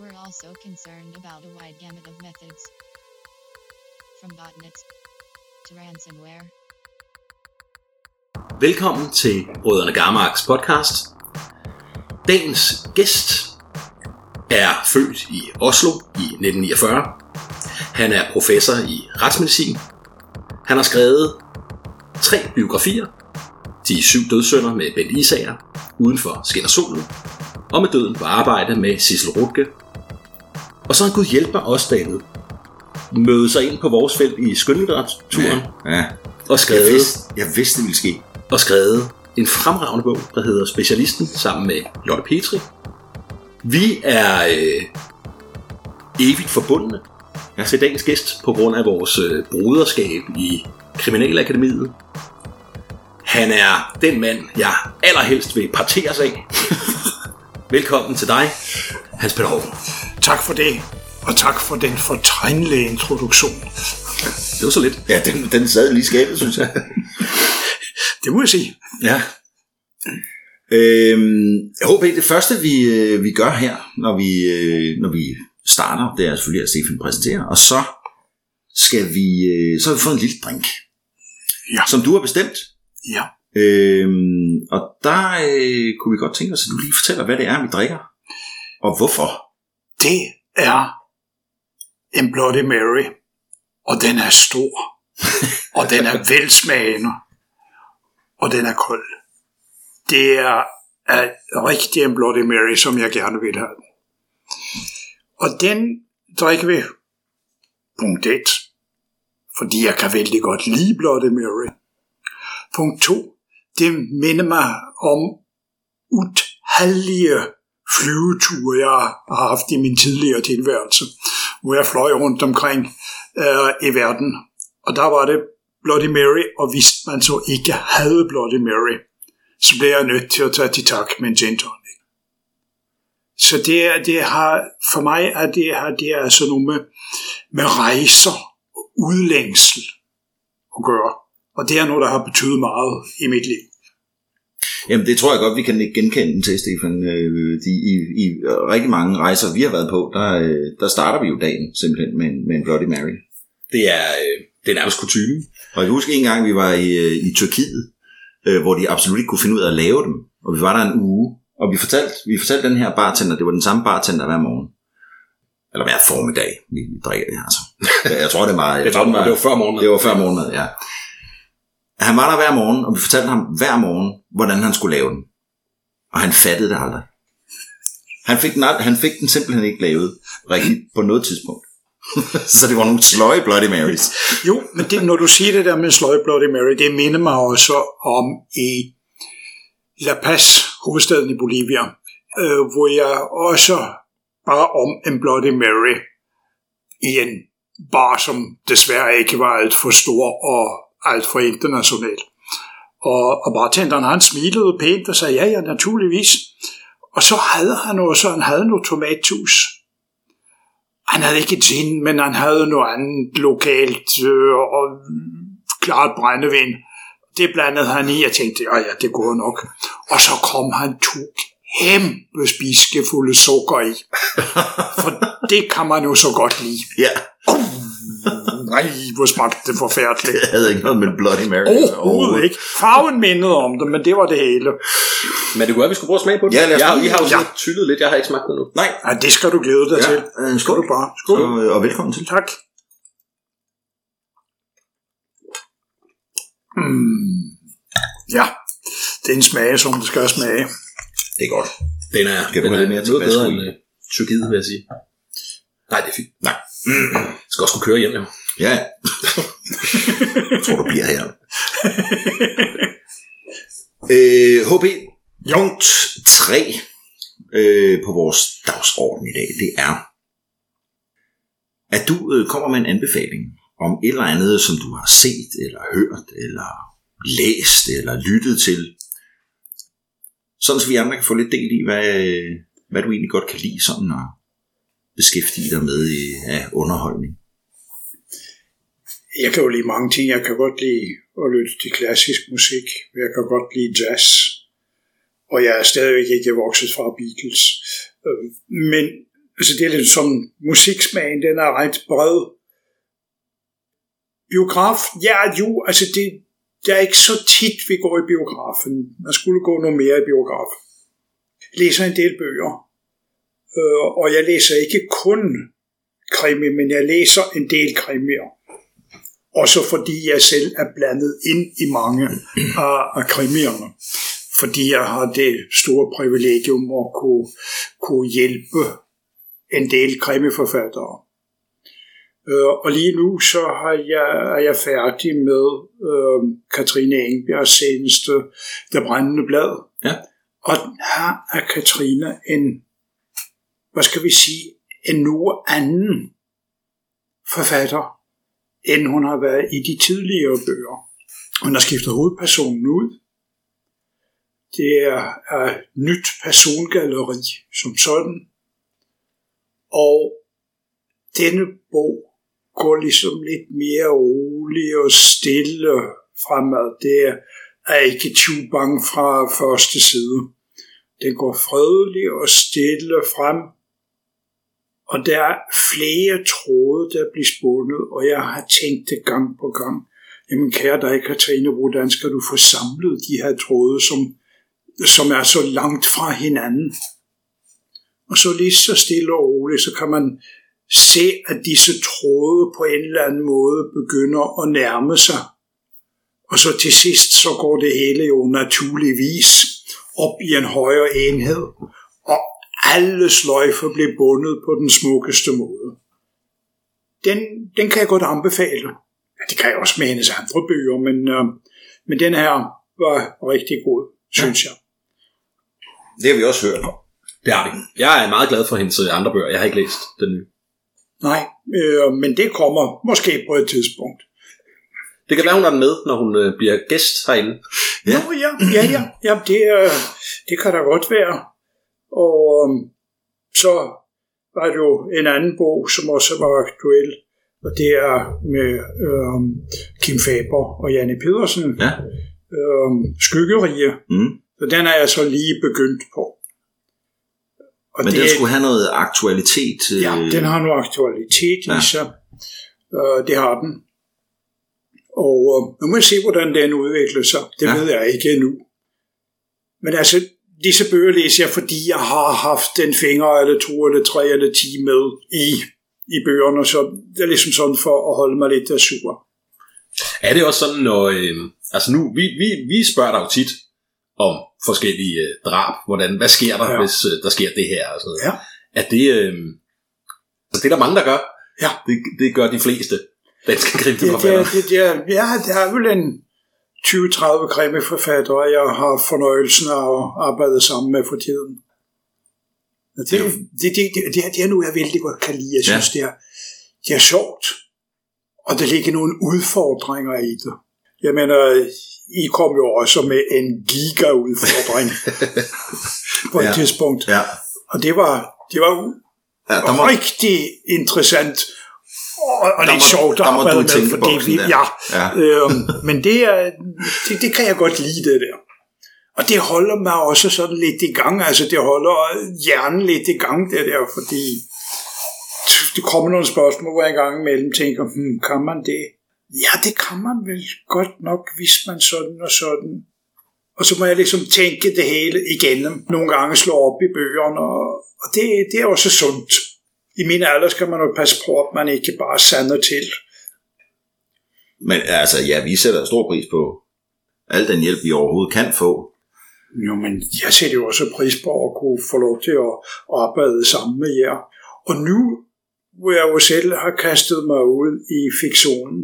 We're also concerned about a wide gamut of methods, from botnets to ransomware. Velkommen til Brødrene Garmarks podcast. Dagens gæst er født i Oslo i 1949. Han er professor i retsmedicin. Han har skrevet tre biografier. De syv dødsønder med Bent Isager, Uden for skinner solen, og med døden på arbejde med Sissel Rutke. Og så har Gud hjælpe mig også, David, møde sig ind på vores felt i skønlitteraturen Ja, og jeg skrevet vidste, jeg vidste, det ville ske. og skrevet en fremragende bog, der hedder Specialisten, sammen med Lotte Petri. Vi er øh, evigt forbundne ja. til dagens gæst på grund af vores øh, broderskab i Kriminalakademiet. Han er den mand, jeg allerhelst vil parteres af. Velkommen til dig, Hans Peter. Tak for det, og tak for den fortegnelige introduktion. Det var så lidt. Ja, den, den sad lige skabet, synes jeg. Det må jeg sige. Ja. Øhm, jeg håber det første, vi, øh, vi gør her, når vi, øh, når vi starter, det er selvfølgelig, at Stefan præsenterer, og så skal vi, øh, så har vi fået en lille drink, Ja. som du har bestemt. Ja. Øhm, og der øh, kunne vi godt tænke os, at du lige fortæller, hvad det er, vi drikker, og hvorfor. Det er en Bloody Mary, og den er stor, og den er velsmagende, og den er kold. Det er, er rigtig en Bloody Mary, som jeg gerne vil have. Og den drikker vi punkt 1, fordi jeg kan vældig godt lide Bloody Mary. Punkt 2, det minder mig om utallige flyveture, jeg har haft i min tidligere tilværelse, hvor jeg fløj rundt omkring øh, i verden. Og der var det Bloody Mary, og hvis man så ikke havde Bloody Mary, så blev jeg nødt til at tage til tak med en gin tonic. Så det, er, det har, for mig er det her, det er altså noget med, med rejser og udlængsel at gøre. Og det er noget, der har betydet meget i mit liv. Jamen, det tror jeg godt, vi kan genkende den til, Stefan. Øh, de, i, I rigtig mange rejser, vi har været på, der, øh, der starter vi jo dagen simpelthen med, en- med en Bloody Mary. Det er, øh, det er nærmest kutume. Og jeg kan huske en gang, vi var i, i Tyrkiet, hvor de absolut ikke kunne finde ud af at lave dem. Og vi var der en uge, og vi fortalte, vi fortalte den her bartender, det var den samme bartender hver morgen. Eller hver formiddag, vi vi drikker det her. Altså. Jeg tror, det var... Jeg Jeg tror, det var før morgenen. Det var før morgenmad, ja. Han var der hver morgen, og vi fortalte ham hver morgen, hvordan han skulle lave den. Og han fattede det aldrig. Han fik den, han fik den simpelthen ikke lavet rigtigt på noget tidspunkt. Så det var nogle sløje Bloody Marys. Jo, men det, når du siger det der med sløje Bloody Mary, det minder mig også om i La Paz, hovedstaden i Bolivia, øh, hvor jeg også bare om en Bloody Mary i en bar, som desværre ikke var alt for stor og alt for international. Og, og bartenderen han smilede pænt og sagde, ja, ja, naturligvis. Og så havde han også, han havde noget tomatjus. Han havde ikke gin, men han havde noget andet lokalt øh, og klart brændevin. Det blandede han i, jeg tænkte, ja, ja, det går nok. Og så kom han to kæmpe spiskefulde sukker i. For det kan man jo så godt lide. Ja, Nej, hvor smagte det forfærdeligt. det havde ikke noget med Bloody Mary. Overhovedet ikke. Farven mindede om det, men det var det hele. Men det kunne være, vi skulle prøve at smage på det. Ja, lad os jeg, I har jo Ja. tyllet lidt, jeg har ikke smagt det nu. Nej, Ja, det skal du glæde dig ja. til. øh, skål. du bare. Skål. Og, øh, og velkommen til. Tak. Mm. Ja, det er en smag, som det skal smage. Det er godt. Den er, Skal du den have er lidt mere noget bedre end uh, Tyrkiet, vil jeg sige. Nej, det er fint. Nej. Jeg skal også kunne køre hjem, jo. Ja. jeg tror, du bliver her. øh, HB, punkt 3 øh, på vores dagsorden i dag, det er, at du øh, kommer med en anbefaling om et eller andet, som du har set, eller hørt, eller læst, eller lyttet til. Sådan så vi andre kan få lidt del i, hvad, hvad du egentlig godt kan lide sådan at beskæftige dig med i, af underholdning. Jeg kan jo lide mange ting. Jeg kan godt lide at lytte til klassisk musik. Jeg kan godt lide jazz. Og jeg er stadigvæk ikke vokset fra Beatles. Øhm, men altså det er lidt som musiksmagen, den er ret bred. Biograf, ja jo, altså det, det er ikke så tit, vi går i biografen. Man skulle gå noget mere i biograf. Jeg læser en del bøger, øh, og jeg læser ikke kun krimi, men jeg læser en del krimier. Også fordi jeg selv er blandet ind i mange af, af krimierne. Fordi jeg har det store privilegium at kunne, kunne hjælpe en del krimiforfattere. Øh, og lige nu så har jeg, er jeg færdig med øh, Katrine Engbjergs seneste Det Brændende Blad. Ja. Og her er Katrine en, hvad skal vi sige, en noget anden forfatter, end hun har været i de tidligere bøger. Hun har skiftet hovedpersonen ud. Det er, et nyt persongalleri som sådan. Og denne bog går ligesom lidt mere rolig og stille fremad. Det er ikke bange fra første side. Den går fredelig og stille frem, og der er flere tråde, der bliver spundet, og jeg har tænkt det gang på gang. Jamen kære dig, Katrine, hvordan skal du få samlet de her tråde, som, som er så langt fra hinanden? Og så lige så stille og roligt, så kan man se, at disse tråde på en eller anden måde begynder at nærme sig. Og så til sidst, så går det hele jo naturligvis op i en højere enhed, og alle sløjfer bliver bundet på den smukkeste måde. Den, den kan jeg godt anbefale. Ja, det kan jeg også med hendes andre bøger, men, øh, men den her var rigtig god, synes ja. jeg. Det har vi også hørt om. Det har vi. Jeg er meget glad for hendes øh, andre bøger. Jeg har ikke læst den nye. Nej, øh, men det kommer måske på et tidspunkt. Det kan være, hun er med, når hun øh, bliver gæst herinde. Ja. Nå, ja, ja, ja, ja det, øh, det kan da godt være. Og øh, så var det jo en anden bog, som også var aktuel, og det er med øh, Kim Faber og Janne Pedersen, Ja. øh, Skyggerige. Mm. Så den er jeg så lige begyndt på. Og Men den skulle have noget aktualitet. øh, Ja, den har nu aktualitet i Ja. sig. Øh, det har den. Og øh, nu må vi se, hvordan den udvikler sig. Det ja. ved jeg ikke endnu. Men altså, disse bøger læser jeg, fordi jeg har haft en finger, eller to, eller tre, eller ti med i, i bøgerne. Så det er ligesom sådan for at holde mig lidt af sur. Er det også sådan, når... Øh, altså nu, vi, vi, vi spørger dig jo tit om forskellige øh, drab. Hvordan, hvad sker der, ja. Ja. hvis øh, der sker det her? Og sådan noget. Ja. Er det... Øh, altså det er der mange, der gør. Ja. Det, det gør de fleste danske Det, det, krimiforfattere. det, det, er, ja, der er vel en 20-30 krimiforfattere, jeg har fornøjelsen af at arbejde sammen med for tiden. Og Det, det, det, det, det, er, det er noget, jeg vældig godt kan lide. Jeg synes, ja. det, er, det er sjovt. Og der ligger nogle udfordringer i det. Jeg mener, I kom jo også med en giga-udfordring på et Ja. tidspunkt. Ja. Og det var, det var ja der må, rigtig interessant og, og Der lidt må- sjovt der må du i med, fordi vi, der. ja, Ja. øhm, men det, er, det, det kan jeg godt lide, det der. Og det holder mig også sådan lidt i gang, altså det holder hjernen lidt i gang, det der, fordi det kommer nogle spørgsmål, hvor jeg engang imellem tænker, hmm, kan man det? Ja, det kan man vel godt nok, hvis man sådan og sådan. Og så må jeg ligesom tænke det hele igennem. Nogle gange slå op i bøgerne, og, og det, det er også sundt. I min alder skal man jo passe på, at man ikke bare sander til. men altså, ja, vi sætter stor pris på al den hjælp, vi overhovedet kan få. Jo, men jeg sætter jo også pris på at kunne få lov til at arbejde sammen med jer. Og nu, hvor jeg jo selv har kastet mig ud i fiktionen,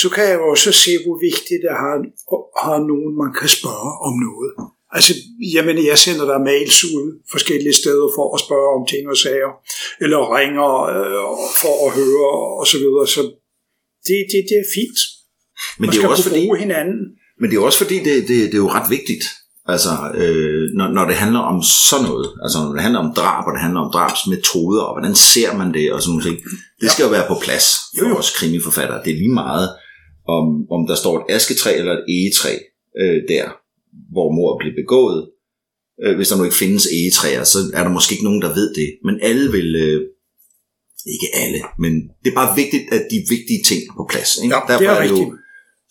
så kan jeg også se, hvor vigtigt det har at have nogen, man kan spørge om noget. Altså, jeg mener, jeg sender der mails ud forskellige steder for at spørge om ting og sager, eller ringer øh, for at høre og så videre. Så det, det, det er fint. Men Man det er også fordi, bruge hinanden. men det er også fordi, det, det, det er jo ret vigtigt. Altså, øh, når, når det handler om sådan noget, altså når det handler om drab, og det handler om drabsmetoder, og hvordan ser man det, og sådan nogle ting, det skal jo være på plads for Jo, jo. os krimiforfattere. Det er lige meget, om, om der står et asketræ eller et egetræ øh, der, hvor mordet blev begået. øh, hvis der nu ikke findes egetræer, så er der måske ikke nogen, der ved det. Men alle vil, øh, ikke alle, men det er bare vigtigt, at de vigtige ting er på plads. Ikke? Ja, Derfor det er er det jo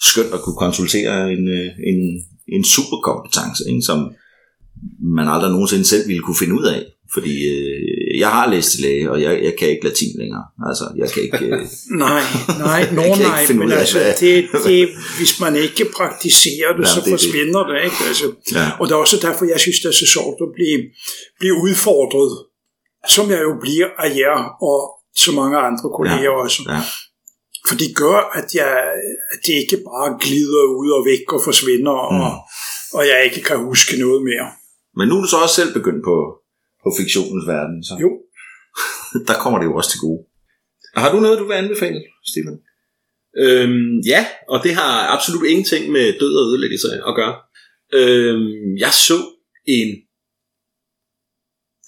skønt at kunne konsultere en, øh, en, en superkompetence, ikke? som man aldrig nogensinde selv ville kunne finde ud af. Fordi øh, jeg har læst til læge, og jeg, jeg kan ikke latin længere. Altså, jeg kan ikke... Øh, Nej, nej, ikke nej, finde men ud af, altså, det, det, hvis man ikke praktiserer det, Ja, så det er det. forsvinder det, ikke? Altså, ja. og det er også derfor, jeg synes, det er så sjovt at blive, blive udfordret, som jeg jo bliver af jer og så mange andre kolleger ja. også. Ja. For det gør, at, jeg, at det ikke bare glider ud og væk og forsvinder, mm. og, og jeg ikke kan huske noget mere. Men nu er du så også selv begyndt på, på fiktionens verden, så Jo, der kommer det jo også til gode. Har du noget, du vil anbefale, Stefan? Øhm, ja, og det har absolut ingenting med død og ødelæggelse at gøre. Øhm, jeg så en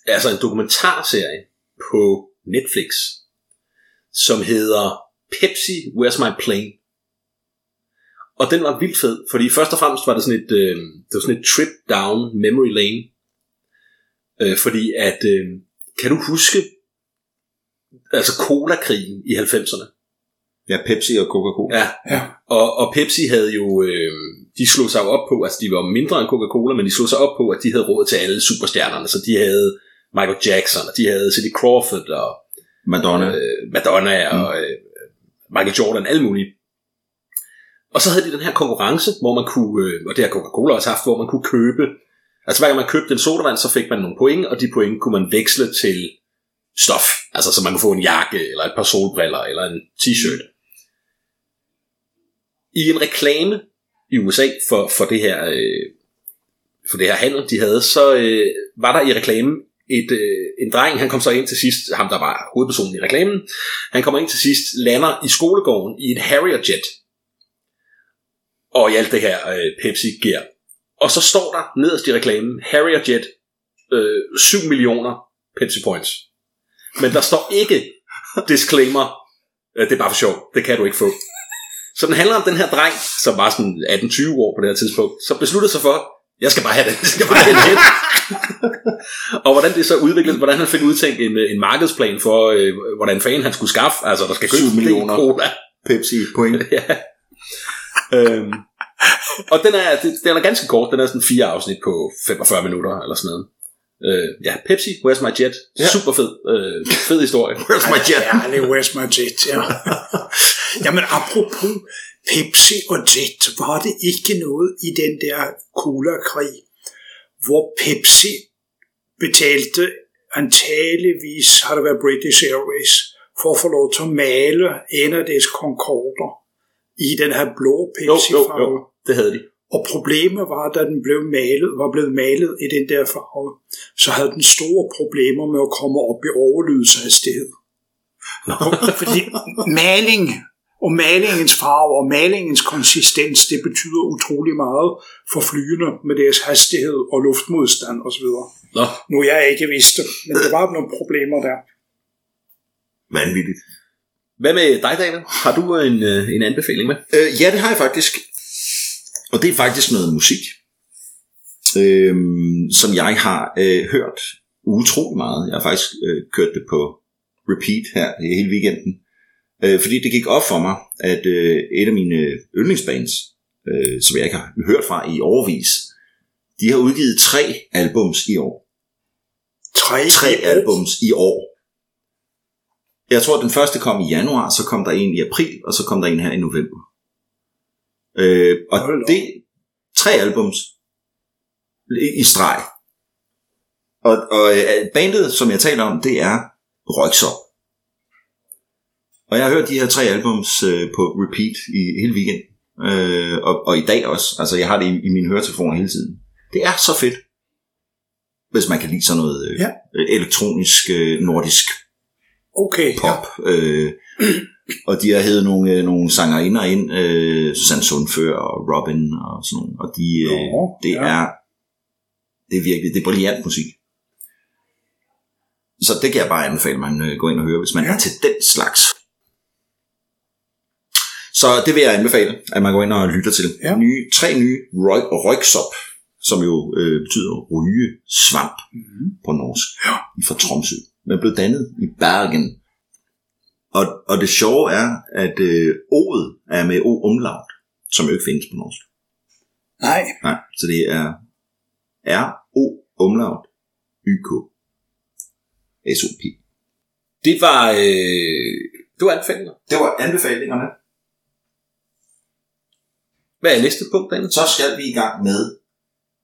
altså en dokumentarserie på Netflix, som hedder Pepsi, Where's My Plane? Og den var vildt fed, fordi først og fremmest var det sådan et, øh, det var sådan et trip down memory lane. Øh, fordi at, øh, kan du huske, altså cola-krigen i 90'erne? Ja, Pepsi og Coca-Cola. Ja, ja. og, og Pepsi havde jo, øh, de slog sig jo op på, altså de var mindre end Coca-Cola, men de slog sig op på, at de havde råd til alle superstjernerne, så de havde Michael Jackson, og de havde Cindy Crawford, og Madonna. øh, Madonna, og øh, Michael Jordan, alle mulige. Og så havde de den her konkurrence, hvor man kunne, øh, og det har Coca-Cola også haft, hvor man kunne købe, altså hver gang man købte en sodavand, så fik man nogle point, og de point kunne man veksle til stof, altså så man kunne få en jakke, eller et par solbriller, eller en t-shirt. I en reklame i USA for, for det her øh, for det her handel, de havde, så øh, var der i reklamen et, øh, en dreng, han kom så ind til sidst, ham der var hovedpersonen i reklamen, han kommer ind til sidst, lander i skolegården i en Harrier jet, og i alt det her øh, Pepsi gear. Og så står der nederst i reklamen, Harrier jet, øh, 7 millioner Pepsi points. Men der står ikke disclaimer, øh, det er bare for sjov, det kan du ikke få. Så den handler om den her dreng, som var sådan 18-20 år på det her tidspunkt, så besluttede sig for, jeg skal bare have den, jeg skal bare have den jet. og hvordan det så udviklet, hvordan han fik udtænkt en, en markedsplan for, øh, hvordan fanden han skulle skaffe, altså der skal købes 7 millioner. cola. Pepsi point. ja. øhm, og den er, den er ganske kort, den er sådan fire afsnit på 45 minutter eller sådan noget. Øh, ja, Pepsi, Where's My Jet? Ja. Ja. Super fed, øh, fed historie. Where's my jet? Ja, det er Where's My Jet, ja. Jamen apropos Pepsi og Jet, var det ikke noget i den der cola-krig, hvor Pepsi betalte antageligvis, har det været British Airways, for at få lov til at male en af deres Concorder i den her blå Jo, jo, Pepsi-farve. jo, det havde de. Og problemet var, da den blev malet, var blevet malet i den der farve, så havde den store problemer med at komme op i overlydshastighed. Fordi maling og malingens farve og malingens konsistens, det betyder utrolig meget for flyene med deres hastighed og luftmodstand osv. Nå, Nu jeg ikke vidste, men der var nogle problemer der. Vanvittigt. Hvad med dig, David? Har du en, øh, en anbefaling med? Øh, ja, det har jeg faktisk. Og det er faktisk noget musik, øh, som jeg har øh, hørt utrolig meget. Jeg har faktisk øh, kørt det på repeat her hele weekenden. Øh, fordi det gik op for mig, at øh, et af mine yndlingsbands, øh, som jeg ikke har hørt fra i overvis, de har udgivet tre albums i år. Tre, Tre albums i år. Jeg tror, at den første kom i januar, så kom der en i april, og så kom der en her i november. Øh, og Hold det tre albums i- i streg. Og, og øh, bandet, som jeg taler om, det er Røgsop. Og jeg har hørt de her tre albums øh, på repeat i hele weekenden. Øh, og, og i dag også. Altså, jeg har det i, i mine høretelefoner hele tiden. Det er så fedt. Hvis man kan lide sådan noget øh, Ja. elektronisk, øh, nordisk Okay, ja. pop. Øh, og de har hævet nogle, øh, nogle sangerinder ind, øh, Susanne Sundfør og Robin og sådan nogle. Og de, øh, Nå, det ja. er det er virkelig, det er brilliant musik. Så det kan jeg bare anbefale, at man øh, går ind og hører, hvis man Ja. ja. er til den slags. Så det vil jeg anbefale, at man går ind og lytter til. Ja. Nye, tre nye Roy- Røgsop som jo øh, betyder ryge svamp Mhm. på norsk, i fra Tromsø. Den blev dannet i Bergen. Og, og det sjove er, at øh, ordet er med o umlaut, som jo ikke findes på norsk. Nej, Nej, så det er R-O umlaut Y-K S-O-P. Det var, øh, det var anbefalinger. Det var anbefalingerne. Hvad er næste punkt, Daniel? Så skal vi i gang med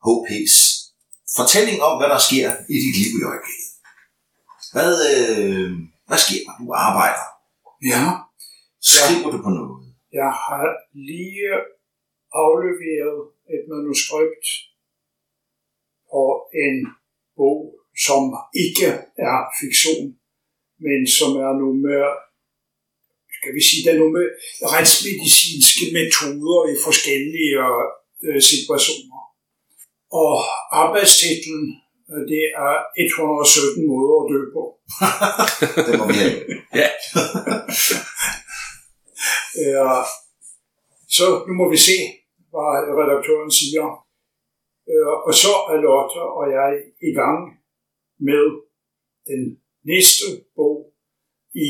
HP's fortælling om, hvad der sker i dit liv i øjeblikket. Hvad, øh, hvad sker der? Du arbejder. ja, Skriver du på noget? jeg har lige afleveret et manuskript på en bog, som ikke er fiktion, men som er noget med, skal vi sige, der er noget med retsmedicinske metoder i forskellige øh, situationer. Og arbejdstitlen, det er 117 måder at dø på. Det må vi have. Ja. Så nu må vi se, hvad redaktøren siger. Øh, Og så er Lotte og jeg i gang med den næste bog i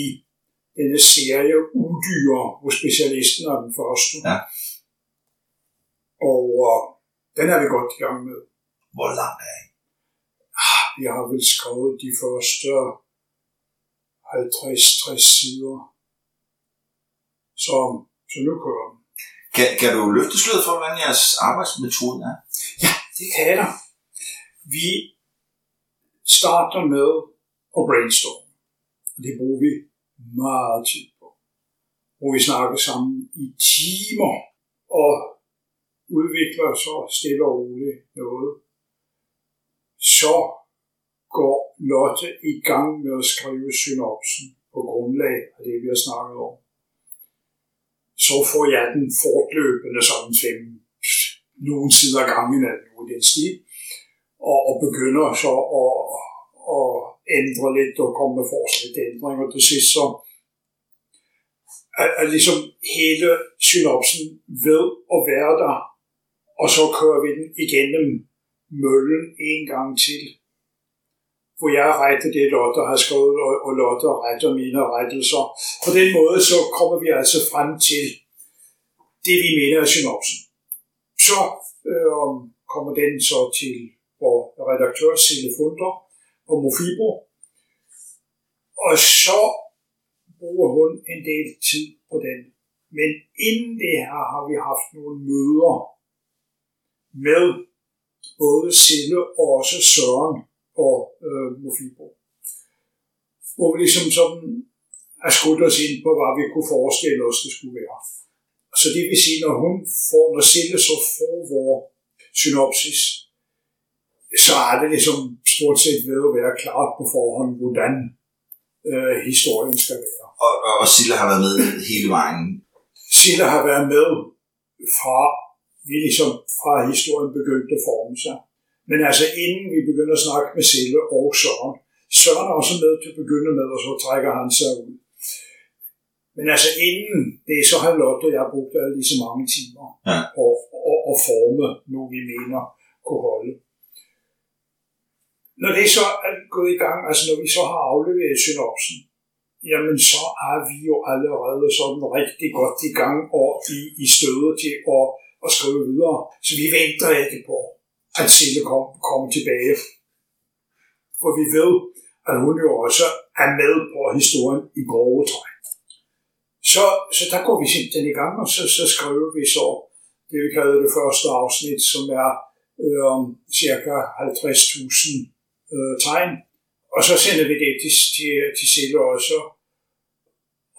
denne serie Udyr, hvor specialisten er den første. Ja. Og den er vi godt i gang med. Hvor langt er I? Vi har vel skrevet de første 50-60 sider. Så, så nu kører den. Kan, kan du løfte sløret for, hvordan jeres arbejdsmetode er? Det kan jeg. Vi starter med at brainstorme. Det bruger vi meget tid på. Hvor vi snakker sammen i timer og udvikler så stille og roligt noget. Så går Lotte i gang med at skrive synopsen på grundlag af det, vi har snakket om. Så får jeg den fortløbende sådan fem, nogle sider af gangen af den stil, og, og begynder så at, at ændre lidt og komme med forslag til ændringer. Og det sidste så er, er ligesom hele synopsen ved at være der, og så kører vi den igennem møllen en gang til. Hvor jeg retter det, Lotte har skrevet, og, og Lotte retter mine rettelser. På den måde så kommer vi altså frem til det, vi mener er synopsen. Så øh, kommer den så til vores redaktør Sille Funder på Mofibo. Og så bruger hun en del tid på den. Men inden det her har vi haft nogle møder med både Sille og også Søren på øh, Mofibo. Hvor vi ligesom sådan har skudt os ind på, hvad vi kunne forestille os, det skulle være. Så det vil sige, når hun får, når Sille så får vores synopsis, så er det ligesom stort set ved at være klart på forhånd, hvordan øh, historien skal være. Og, og, og Silla har været med hele vejen. Sille har været med fra, vi ligesom fra historien begyndte at forme sig. Men altså inden vi begynder at snakke med Sille og Søren, Søren er også med til at begynde med, og så trækker han sig ud. Men altså inden det, så har Lotte og jeg brugt alle disse mange timer Ja. på at, at forme noget, vi mener kunne holde. Når det så er gået i gang, altså når vi så har afleveret synopsen, jamen så er vi jo allerede sådan rigtig godt i gang og i, i stødet til at, at skrive videre. Så vi venter ikke på, at Sille kom, kommer tilbage. For vi ved, at hun jo også er med på historien i grove træk. Så, så der går vi simpelthen i gang, og så, så skriver vi så det, vi kalder det første afsnit, som er øh, cirka 50.000 øh, tegn. Og så sender vi det til, til, til Sille også.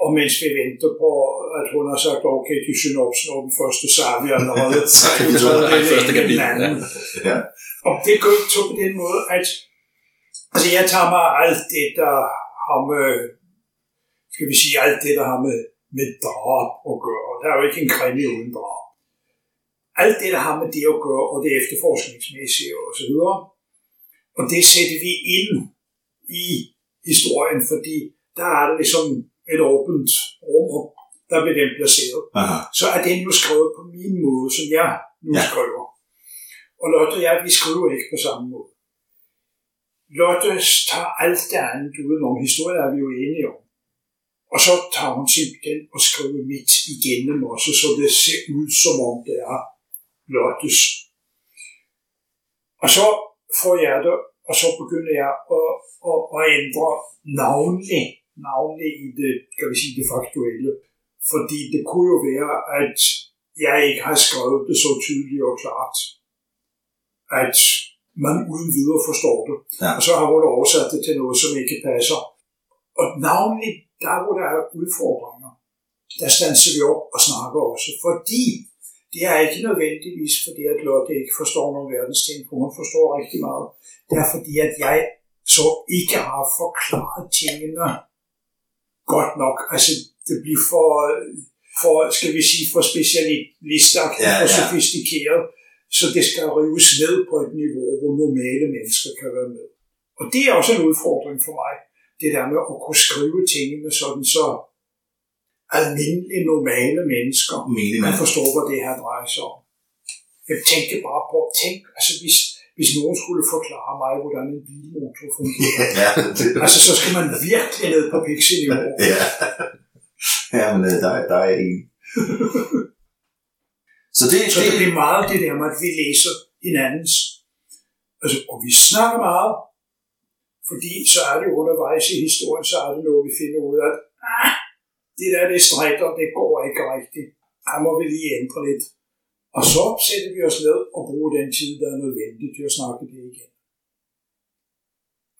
Og mens vi venter på, at hun har sagt okay til synopsen den første, så er vi allerede Så er vi to. første den kapitel, anden. Ja. Og det går så på den måde, at altså jeg tager mig alt det, der har med, skal vi sige, alt det, der har med, med drab at gøre. Der er jo ikke en krimi uden drab. Alt det, der har med det at gøre, og det efterforskningsmæssige og så videre. Og det sætter vi ind i historien, fordi der er det ligesom et åbent rum, og der bliver den placeret Aha. så er den jo skrevet på min måde, som jeg nu ja. skriver. Og Lotte og jeg, vi skriver ikke på samme måde. Lotte tager alt det andet udenom. Historien er vi jo enige om. Og så tager hun simpelthen og skriver midt igennem også, så det ser ud som om det er Lottes. Og så får jeg det, og så begynder jeg at, at, at ændre navnlig, navnlig i det, kan vi sige, det faktuelle. Fordi det kunne jo være, at jeg ikke har skrevet det så tydeligt og klart, at man uden videre forstår det. Ja. Og så har hun oversat det til noget, som ikke passer. Og navnlig der, hvor der er udfordringer, der standser vi op og snakker også. Fordi det er ikke nødvendigvis, fordi at Lotte ikke forstår nogle verdensting, for hun forstår rigtig meget. Det er fordi, at jeg så ikke har forklaret tingene godt nok. Altså, det bliver for, for skal vi sige, for specialistagtigt Ja, og ja. sofistikeret. Så det skal rives ned på et niveau, hvor normale mennesker kan være med. Og det er også en udfordring for mig. Det der med at kunne skrive tingene sådan, så almindelige, normale mennesker Menig man mand. forstår, hvad det her drejer sig om. Jeg tænkte bare på, tænk, altså hvis, hvis nogen skulle forklare mig, hvordan en bilmotor fungerer, Ja, det, altså så skal man virkelig ned på pixel-niveau. ja. ja, men øh, der, er- der er en. Så det, Så det bliver meget det der med, at vi læser hinandens. Altså, og vi snakker meget, fordi så er det undervejs i historien, så er det noget, vi finder ud af, at ah, det der, det strikker, det går ikke rigtigt. Her må vi lige ændre lidt. Og så sætter vi os ned og bruger den tid, der er nødvendig til at snakke det igen.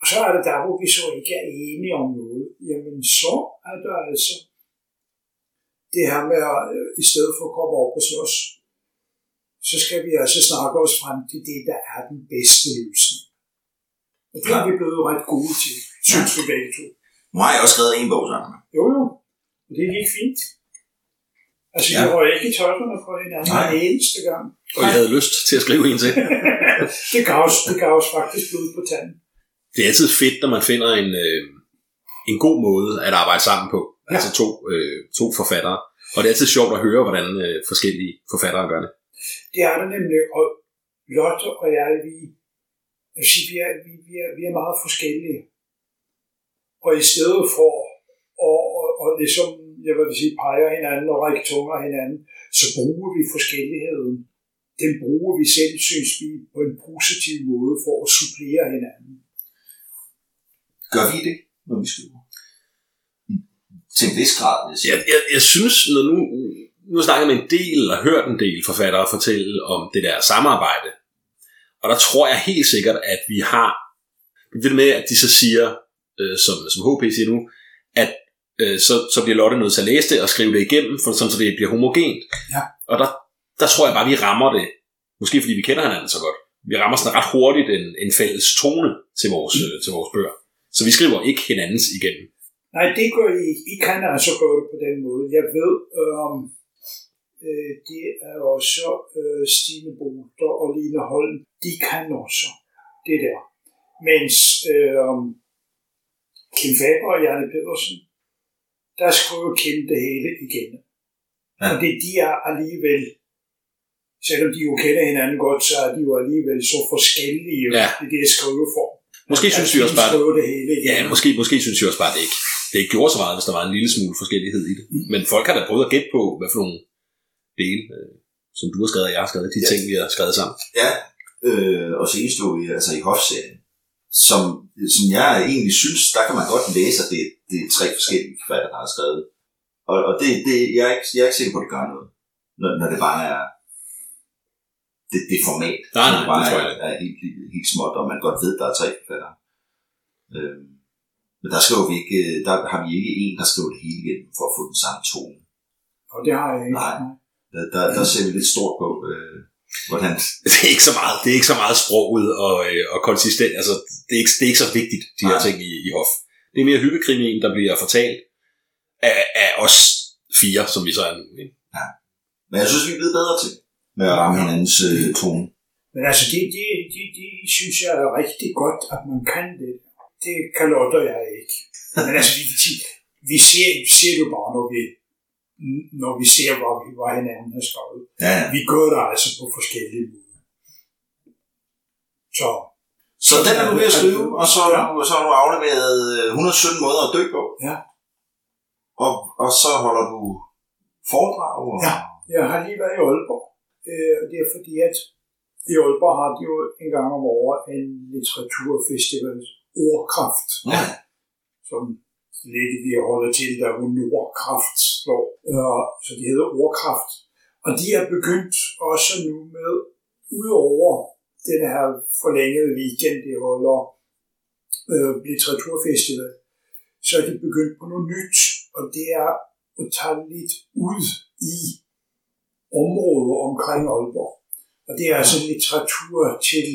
Og så er det der, hvor vi så ikke er enige om noget. Jamen, så er der altså det her med, at øh, i stedet for at komme op og slås, så skal vi altså snakke os frem til det, der er den bedste løsning. Og det er vi blevet ret gode til, synes vi begge to. Nu har jeg også skrevet en bog sammen. Jo, jo. Og det gik fint. Altså, Ja. vi røg ikke i tøjlerne på hinanden Nej. den eneste gang. Og jeg havde lyst til at skrive en til. Det gav os, det gav os faktisk blod på tanden. Det er altid fedt, når man finder en, øh, en god måde at arbejde sammen på. Ja. Altså to, øh, to forfattere. Og det er altid sjovt at høre, hvordan øh, forskellige forfattere gør det. Det er det nemlig, og Lotte og jeg, vi, jeg vil sige, vi, er, vi, vi, er, vi er meget forskellige. Og i stedet for at, at, at ligesom, jeg vil sige, peger hinanden og række tunger hinanden, så bruger vi forskelligheden. Den bruger vi selv, synes vi, på en positiv måde for at supplere hinanden. Gør vi det, når vi skriver? Til en vis grad, jeg sige. Jeg, jeg, jeg synes, når nu, nu snakker jeg med en del og hørt en del forfattere fortælle om det der samarbejde. Og der tror jeg helt sikkert, at vi har det med, at de så siger, øh, som, som HP siger nu, at øh, så, så bliver Lotte nødt til at læse det og skrive det igennem, for, sådan, så det bliver homogent. Ja. Og der, der tror jeg bare, vi rammer det, måske fordi vi kender hinanden så godt, vi rammer sådan ret hurtigt en, en fælles tone til vores, øh, til vores bøger. Så vi skriver ikke hinandens igennem. Nej, det gør I. I kan altså det på den måde. Jeg ved, øh, øh, det er også øh, Stine Bolter og Line Holm. De kan også det der. Mens øh, Kim Faber og Janne Pedersen, der skriver Kim det hele igen. Ja. Det, de er alligevel, selvom de jo kender hinanden godt, så er de jo alligevel så forskellige Ja. i det skriveform. Måske synes vi også bare, det hele igen. Ja, måske, måske synes jeg også bare, at det ikke, det ikke gjorde så meget, hvis der var en lille smule forskellighed i det. Men folk har da prøvet at gætte på, hvad for nogle dele, øh, som du har skrevet, og jeg har skrevet, de Ja. ting, vi har skrevet sammen. Ja, øh, og senest jo altså i Hof-serien, som, som jeg egentlig synes, der kan man godt læse, at det, det er tre forskellige forfattere, der har skrevet. Og, og det, det, jeg, er ikke, jeg er ikke sikker på, at det gør noget, når, når det bare er det, det format, Nej, nej, som bare det tror er, jeg er helt, helt, helt småt, og man godt ved, at der er tre forfattere. Øh, men der skriver vi ikke, øh, der har vi ikke en, der skriver det hele igennem for at få den samme tone. Og det har jeg ikke. Nej. Der, der, der ser vi lidt stort på, øh, hvordan... Det er ikke så meget, det er ikke så meget sproget og, øh, og konsistent. Altså, det er, ikke, det er ikke så vigtigt, de her Nej. ting i, i Hof. Det er mere hyggekrimien, der bliver fortalt af, af os fire, som vi så er nu. Ikke? Men jeg synes, vi er blevet bedre til med at ramme hinandens øh, tone. Men altså, det, det, det, det synes jeg er rigtig godt, at man kan det. Det kan Lotte og jeg ikke. Men altså, vi, vi, ser, vi ser det jo bare, når vi, når vi ser, hvad, vi- hvad hinanden har skrevet. Ja. Vi gør det altså på forskellige måder. Så Så den er du ved at skrive, og så, ja. så har du afleveret øh, 117 måder at dø på. Ja. Og, og så holder du foredrag. Og... Ja. Jeg har lige været i Aalborg. Øh, det er fordi, at i Aalborg har de jo en gang om året en litteraturfestival, Ordkraft, Ja. som lidt vi holder til, der hvor Nordkraft slår. Øh, så de hedder Ordkraft. Og de er begyndt også nu med, udover den her forlængede weekend, de holder øh, litteraturfestival, så er de begyndt på noget nyt, og det er at tage lidt ud i området omkring Aalborg. Og det er altså litteratur til,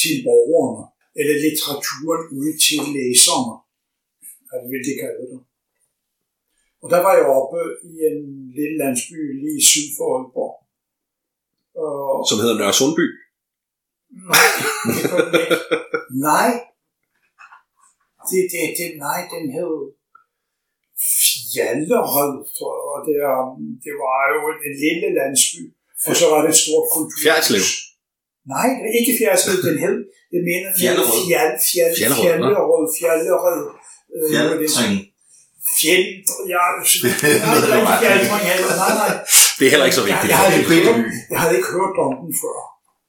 til borgerne, eller litteraturen ud til læserne, er det vil det kalde det. Og der var jeg oppe i en lille landsby lige syd for Aalborg. Og, Som hedder Nørre Sundby. nej, nej. Det, det, det, nej, den hed Fjallerød, tror jeg. Og det, er, det var jo en, en lille landsby. Og så var det et stort kultur. Fjerdslev. Nej, ikke Fjerdslev, den hed. Jeg mener, Fjallerød. Fjall, fjall, Fjallerød, nå. Fjallerød, Fjallerød. Øh, nu er det- Fjertring. Fjeld, ja, nej, det er heller. Nej, nej. Det er heller ikke så vigtigt. Jeg, jeg, havde ikke hørt, jeg havde ikke hørt om den før.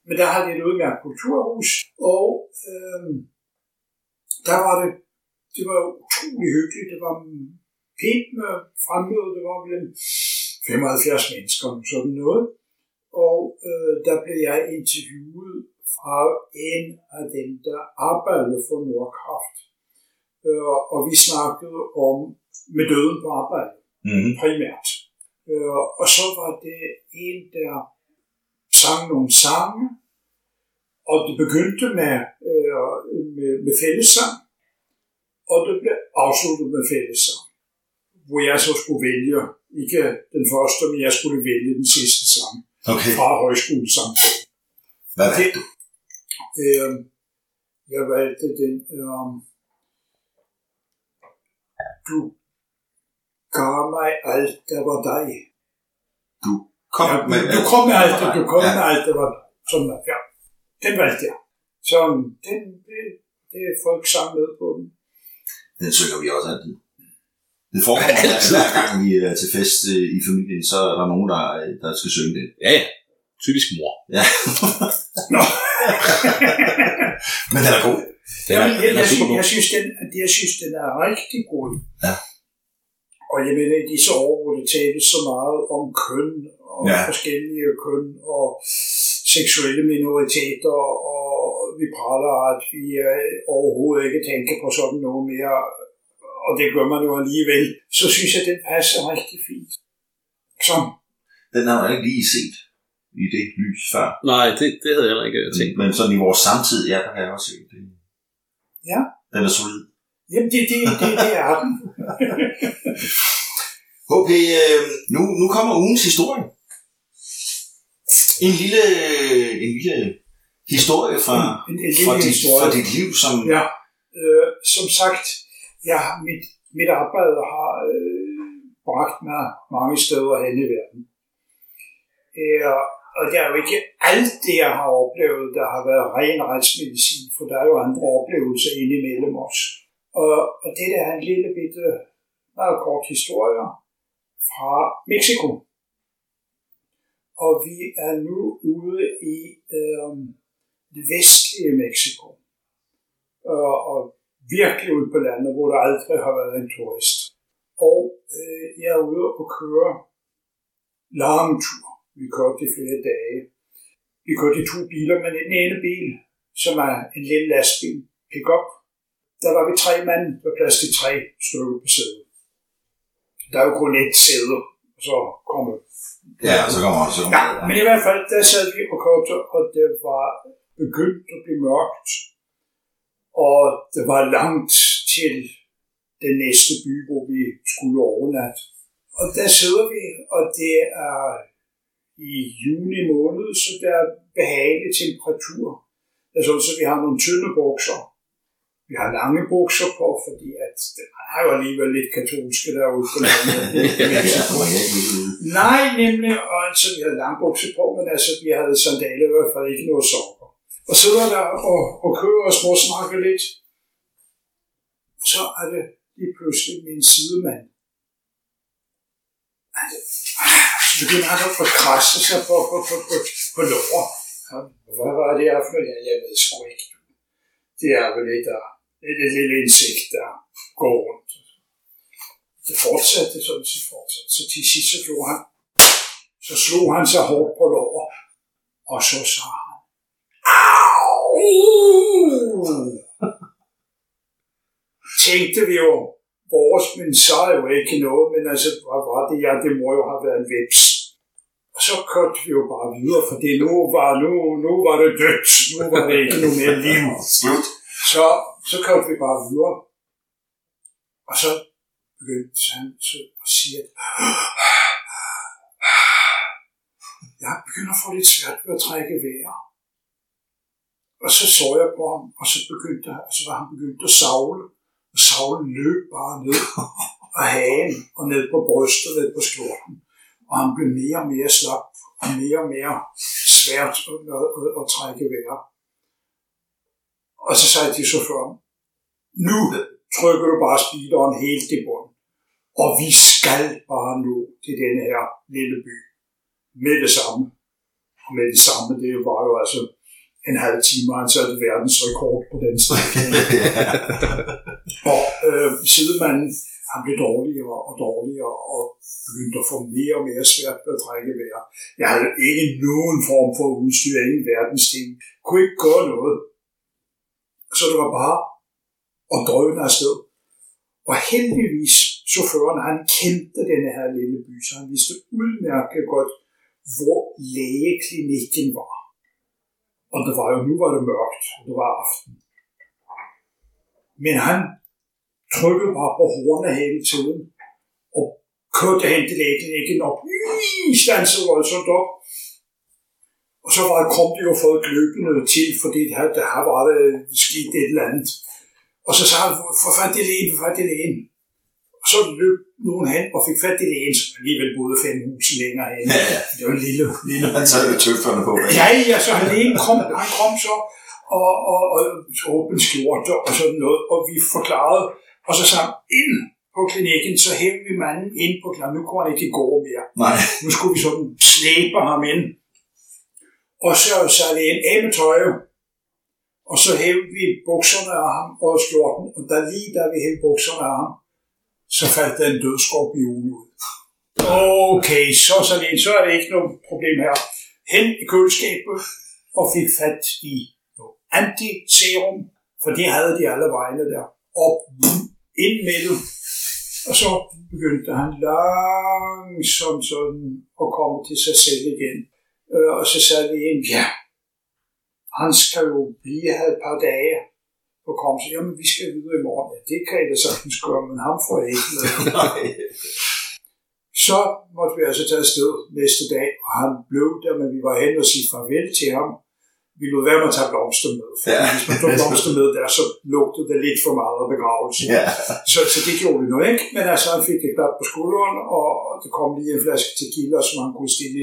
Men der har de et udmærket kulturhus, og øhm, der var det, det var utrolig hyggeligt. Det var pænt med fremmøde. Det var en 75 mennesker, sådan noget. Og øh, der blev jeg interviewet fra en af dem, der arbejdede for Nordkraft. Øh, og vi snakkede om med døden på arbejde Mm-hmm. primært. Øh, og så var det en, der sang nogle sange, og det begyndte med, øh, med, med fællessang, og det blev afsluttet med fællessang, hvor jeg så skulle vælge, ikke den første, men jeg skulle vælge den sidste sang Okay. fra højskolesang. Hvad var det? Øh, jeg valgte den, øh, du gav mig alt, der var dig. Kom Ja, med, du kom med alt, du kom ja. med alt, det var sådan der. Ja, den valgte jeg. Så den, det, det er folk med på den. Den synger vi også altid. Det forekommer, Altid. hver gang vi er til fest øh, i familien, så er der nogen, der, der skal synge den. Ja, ja. Typisk mor. Ja. Nå. Men den er god. Den er, Jamen, jeg, den er jeg, super synes, god. jeg, synes, den, jeg synes, den er rigtig god. Ja. Og jeg mener, i disse år, hvor det tales så meget om køn, og Ja. forskellige køn, og seksuelle minoriteter, og vi praler, at vi øh, overhovedet ikke tænker på sådan noget mere, og det gør man jo alligevel, så synes jeg, den passer rigtig fint. Så, Den har jeg ikke lige set i det lys før. Nej, det, det havde jeg heller ikke tænkt. Men sådan i vores samtid, ja, der kan jeg også se det. Ja. Den er solid. jamen, det, det, det, det er den. HP, øh, nu, nu kommer ugens historie. En lille, en lille historie fra, En, en fra, lille dit, historie. fra dit liv, som... Ja, øh, som sagt, jeg, mit, mit arbejde har øh, bragt mig mange steder hen i verden. Øh, og det er jo ikke alt det, jeg har oplevet, der har været ren retsmedicin, for der er jo andre oplevelser indimellem os. Og, og det der er en lille bitte, meget kort historie fra Mexico. Og vi er nu ude i øh, det vestlige Mexico og, og virkelig ude på landet, hvor der aldrig har været en turist. Og øh, jeg er ude og køre lange tur. Vi kørte i flere dage. Vi kørte i to biler, men den ene bil, som er en lille lastbil, pickup, der var vi tre mand, der plads til tre stykker på sædet. Der er jo kun et sæde, og så kommer Ja, så kommer så kommer Ja, men i hvert fald, der sad vi og kørte, og det var begyndt at blive mørkt. Og det var langt til den næste by, hvor vi skulle overnatte. Og der sidder vi, og det er i juni måned, så der er behagelig temperatur. Det er sådan, så vi har nogle tynde bukser. Vi har lange bukser på, fordi at det er jo alligevel lidt katolske derude på landet. Ikke. Nej, nemlig, og så vi havde langbukser på, men altså, vi havde sandaler i hvert fald ikke noget sokker. og sidder der og, og kører og små snakker lidt. Og så er det lige pludselig min sidemand. Så begynder han at krasse sig på, på, på, på, på lår. Hvad var det her for noget? Jeg ved sgu ikke. Det er vel et, der, et, et lille insekt, der går rundt. Det fortsatte sådan, så fortsatte. Så til sidst så slog han, så slog han sig hårdt på lår, og så sa han, Au! Tænkte vi jo, vores, men så er jo ikke noget, men altså, hvad var det? Ja, det må jo have været en vips. Og så kørte vi jo bare videre, for det nu var, nu, nu var det dødt. Nu var det ikke noget mere liv. Så, så kørte vi bare videre. Og så begyndte han så at sige, at jeg begynder at få lidt svært ved at trække vejret. Og så så jeg på ham, og så begyndte altså var han begyndt at savle. Og savlen løb bare ned og hagen, og ned på brystet, ned på skjorten. Og han blev mere og mere slap, og mere og mere svært at, at, at, at trække vejret. Og så sagde de chaufføren, nu trykker du bare speederen helt i bund. Og vi skal bare nå til denne her lille by. Med det samme. Og med det samme, det var jo altså en halv time, han satte verdensrekord på den strækning. og øh, sidemanden, han blev dårligere og dårligere, og begyndte at få mere og mere svært ved at trække vejret. Jeg havde ikke nogen form for udstyr, ingen verdens ting. Kunne ikke gøre noget. Så det var bare at drøne afsted. Og heldigvis, chaufføren, han kendte denne her lille by, så han vidste udmærket godt, hvor lægeklinikken var. Og det var jo, nu var det mørkt, og det var aften. Men han trykkede bare på hornet hele tiden, og kørte hen til lægeklinikken op, stansede voldsomt op. Og så var det, kom det jo folk løbende til, fordi der her var det skidt et eller andet. Og så sagde han, få fat i lægen, få fat i lægen. Og så løb nogen hen og fik fat i lægen, som alligevel boede fem hus længere hen. Ja, ja. Det var en lille, lille Han tager jo tøfferne på. Ja, ja, så han lægen kom, han kom så og, og, og så åben skjorte og sådan noget, og vi forklarede, og så sagde han, ind på klinikken, så hævde vi manden ind på klinikken. Nu kunne han ikke gå mere. Nej. Nu skulle vi sådan slæbe ham ind. Og så satte vi en af med tøjet, og så hævde vi bukserne af ham og skjorten, og da lige da vi hævde bukserne af ham, så faldt der en død skorpion ud. Okay, så, så, det, så er det ikke noget problem her. Hen i køleskabet og fik fat i noget antiserum, for det havde de alle vegne der. Og ind med det. Og så begyndte han langsomt sådan at komme til sig selv igen. Øh, Og så sagde vi ind, ja, han skal jo blive her et par dage på kom så, jamen vi skal videre i morgen. Ja, det kan jeg da sagtens gøre, men ham får jeg ikke med. Så måtte vi altså tage afsted næste dag, og han blev der, men vi var hen og sige farvel til ham. Vi lod være med at tage blomster med, for Ja. hvis man tog blomster med der, så lugtede det lidt for meget af begravelse. Ja. Så, så det gjorde vi nu ikke, men altså han fik et klap på skulderen, og der kom lige en flaske tequila, som han kunne stille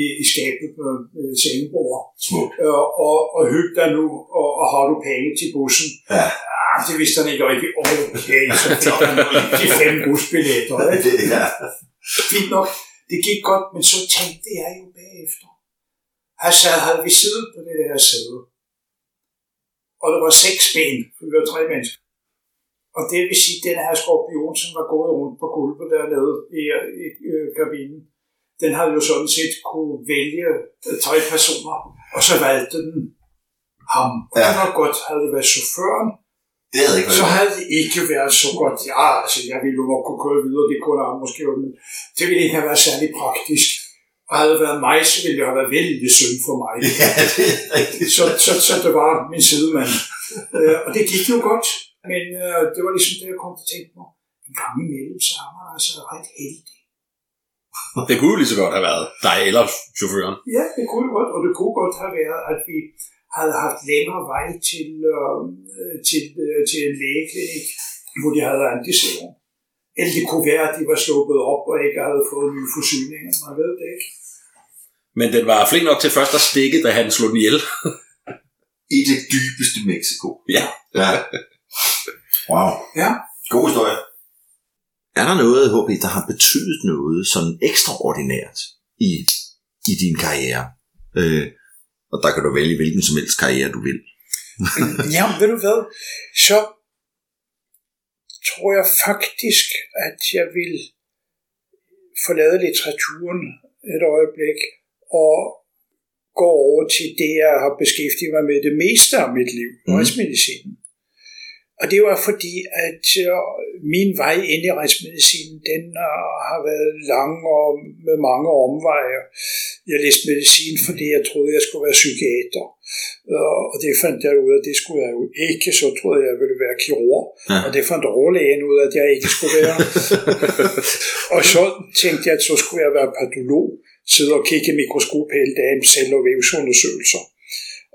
i, i, skabet på øh, sengebordet. Smukt. Øh, og, og hygge dig nu, og, og har du penge til bussen? Ja. Ah, det vidste han ikke rigtig. Okay, så fik han de fem busbilletter. Ikke? ja. Fint nok, det gik godt, men så tænkte jeg jo bagefter. Her sad, havde vi siddet på det der sæde. Og der var seks ben, for vi var tre mennesker. Og det vil sige, at den her skorpion, som var gået rundt på gulvet dernede i, i, i kabinen, den havde jo sådan set kunne vælge øh, tre personer, og så valgte den ham. Og Ja. det godt, havde det været chaufføren, Det havde ikke så havde det ikke været så godt. Ja, altså, jeg ville jo nok kunne køre videre, det kunne han måske men det ville ikke have været særlig praktisk. Og havde det været mig, så ville det have været vældig synd for mig. Ja, det er rigtigt. Så, så, så det var min sidemand. Øh, og det gik jo godt, men øh, det var ligesom det, jeg kom til at tænke på. En gang imellem, så er man altså ret heldig. Det kunne jo lige så godt have været dig eller chaufføren. Ja, det kunne godt, og det kunne godt have været, at vi havde haft længere vej til, øh, til, øh, til en lægeklinik, hvor de havde antiserum. Eller det kunne være, at de var sluppet op og ikke havde fået nye forsyninger. Man ved det ikke. Men den var flink nok til først at stikke, da han slog den ihjel. I det dybeste Mexico. Ja. Ja. Wow. Ja. God historie. Er der noget, HB, der har betydet noget sådan ekstraordinært i, i din karriere? Øh, og der kan du vælge hvilken som helst karriere, du vil. Ja, ved du hvad? Så tror jeg faktisk, at jeg vil forlade litteraturen et øjeblik og gå over til det, jeg har beskæftiget mig med det meste af mit liv, mm. retsmedicinen. Og det var fordi, at øh, min vej ind i retsmedicinen, den øh, har været lang og med mange omveje. Jeg læste medicin, fordi jeg troede, jeg skulle være psykiater. Og det fandt jeg ud af, det skulle jeg jo ikke. Så troede jeg, jeg ville være kirurg. Ja. Og det fandt overlægen ud af, at jeg ikke skulle være. og så tænkte jeg, at så skulle jeg være patolog. Sidde og kigge i mikroskop hele dagen, celle- og vævsundersøgelser.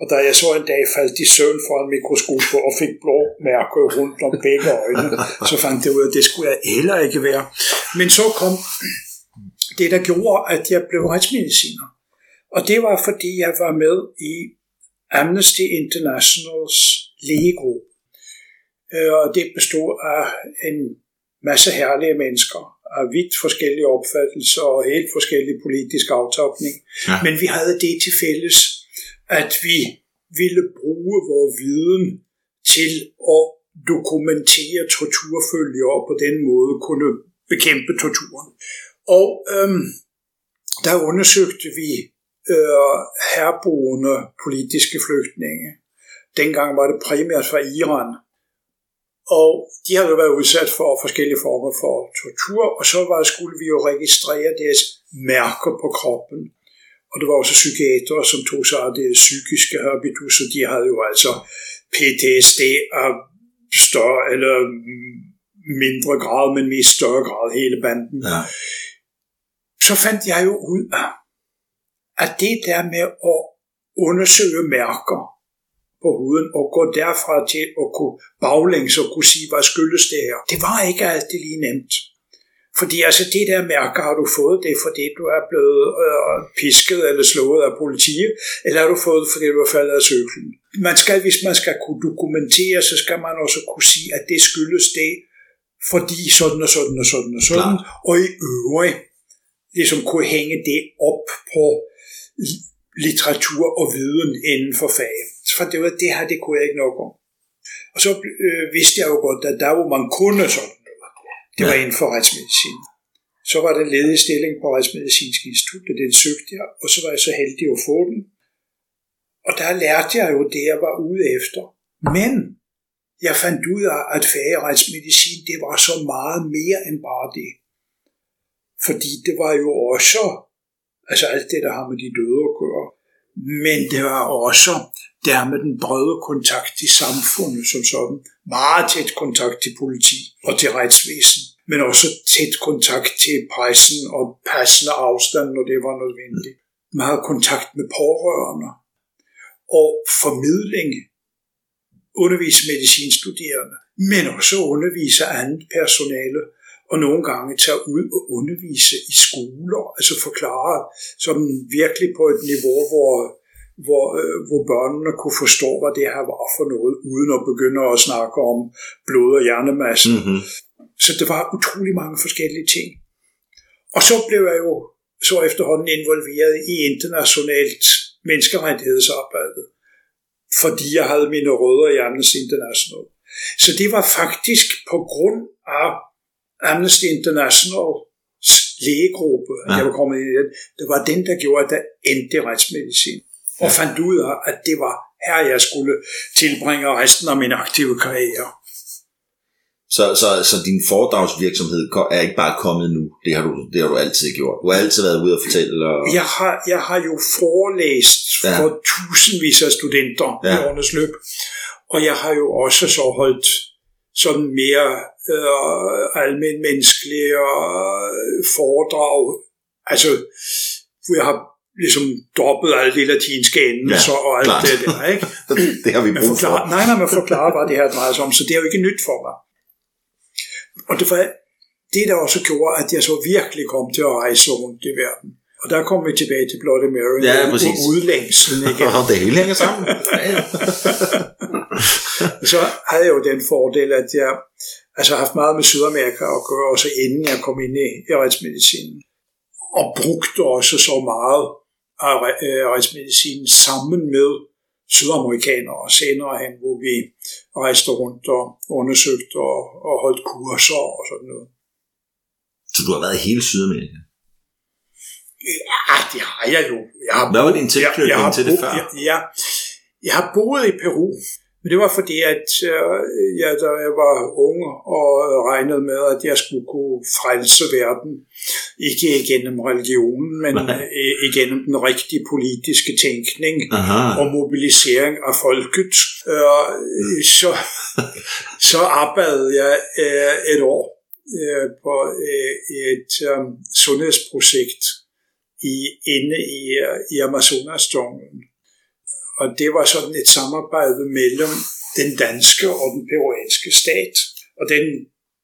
Og da jeg så en dag faldt i søvn foran mikroskopet og fik blå mærker rundt om begge øjne, så fandt jeg ud af, at det skulle jeg heller ikke være. Men så kom det, der gjorde, at jeg blev retsmediciner. Og det var, fordi jeg var med i Amnesty Internationals lægegruppe. Øh, Og det bestod af en masse herlige mennesker af vidt forskellige opfattelser og helt forskellige politisk aftopning. Ja. Men vi havde det til fælles, at vi ville bruge vores viden til at dokumentere torturfølger og på den måde kunne bekæmpe torturen. Og øhm, der undersøgte vi øh, herboende politiske flygtninge. Dengang var det primært fra Iran. Og de havde jo været udsat for forskellige former for tortur, og så var, skulle vi jo registrere deres mærker på kroppen. Og det var også psykiater, som tog sig af det psykiske habitus, og de havde jo altså PTSD af større eller mindre grad, men mest større grad hele banden Ja. så fandt jeg jo ud af, at det der med at undersøge mærker på huden og gå derfra til at kunne baglæns og kunne sige, hvad skyldes det her, det var ikke altid lige nemt. Fordi altså det der mærker, har du fået det, fordi du er blevet øh, pisket eller slået af politiet, eller har du fået det, fordi du er faldet af cyklen. Man skal, hvis man skal kunne dokumentere, så skal man også kunne sige, at det skyldes det, fordi sådan og sådan og sådan og sådan, og i øvrigt ligesom kunne hænge det op på li- litteratur og viden inden for faget. For det, var, det her, det kunne jeg ikke nok om. Og så øh, vidste jeg jo godt, at der hvor man kunne sådan det var Ja. inden for retsmedicin. Så var der ledig stilling på Retsmedicinsk Institut, og den søgte jeg, og så var jeg så heldig at få den. Og der lærte jeg jo det, jeg var ude efter. Men jeg fandt ud af, at fageretsmedicin, det var så meget mere end bare det. Fordi det var jo også, altså alt det, der har med de døde at gøre, men det var også der med den brede kontakt til samfundet som sådan. Meget tæt kontakt til politi og til retsvæsen, men også tæt kontakt til pressen og passende afstand, når det var nødvendigt. Meget kontakt med pårørende og formidling undervise medicinstuderende, men også undervise andet personale, og nogle gange tage ud og undervise i skoler, altså forklare sådan virkelig på et niveau, hvor, hvor, øh, hvor børnene kunne forstå, hvad det her var for noget, uden at begynde at snakke om blod og hjernemasse. Mm-hmm. Så det var utrolig mange forskellige ting. Og så blev jeg jo så efterhånden involveret i internationalt menneskerettighedsarbejde, fordi jeg havde mine rødder i Amnesty International. Så det var faktisk på grund af Amnesty Internationals lægegruppe, Ja. jeg var kommet ind i den. Det var den, der gjorde, at jeg endte retsmedicin. Og fandt ud af, at det var her, jeg skulle tilbringe resten af min aktive karriere. Så, så, så din foredragsvirksomhed er ikke bare kommet nu. Det har, du, det har du altid gjort. Du har altid været ude og fortælle. Og... Jeg har, jeg har jo forelæst Ja. for tusindvis af studenter ja. i årenes løb. Og jeg har jo også så holdt sådan mere øh, almenmenneskelige øh, foredrag. Altså, hvor jeg har ligesom droppet alle de latinske endelser Ja, og alt klart. det der, ikke? det har vi brug for. forklarer, nej, nej, man forklarer, hvad det her drejer sig om, så det er jo ikke nyt for mig. Og det var det, der også gjorde, at jeg så virkelig kom til at rejse rundt i verden. Og der kommer vi tilbage til Bloody Mary. Ja, og præcis. Udlængslen igen. Og det hele hænger sammen. Så havde jeg jo den fordel, at jeg altså har haft meget med Sydamerika at gøre, også inden jeg kom ind i, i retsmedicinen. Og brugte også så meget af re- øh, sammen med sydamerikanere senere hen, hvor vi rejste rundt og undersøgte og, og holdt kurser og sådan noget. Så du har været i hele Sydamerika? Ja, det har jeg jo. Jeg har Hvad var din tilknytning til det før? Jeg, jeg, jeg har boet i Peru, men det var fordi, at øh, jeg, da jeg var ung og regnede med, at jeg skulle kunne frelse verden, ikke igennem religionen, men Nej. igennem den rigtige politiske tænkning Aha. og mobilisering af folket. Øh, så, så arbejdede jeg øh, et år på et sundhedsprojekt i, inde i, i Amazonas-junglen. Og det var sådan et samarbejde mellem den danske og den peruanske stat. Og den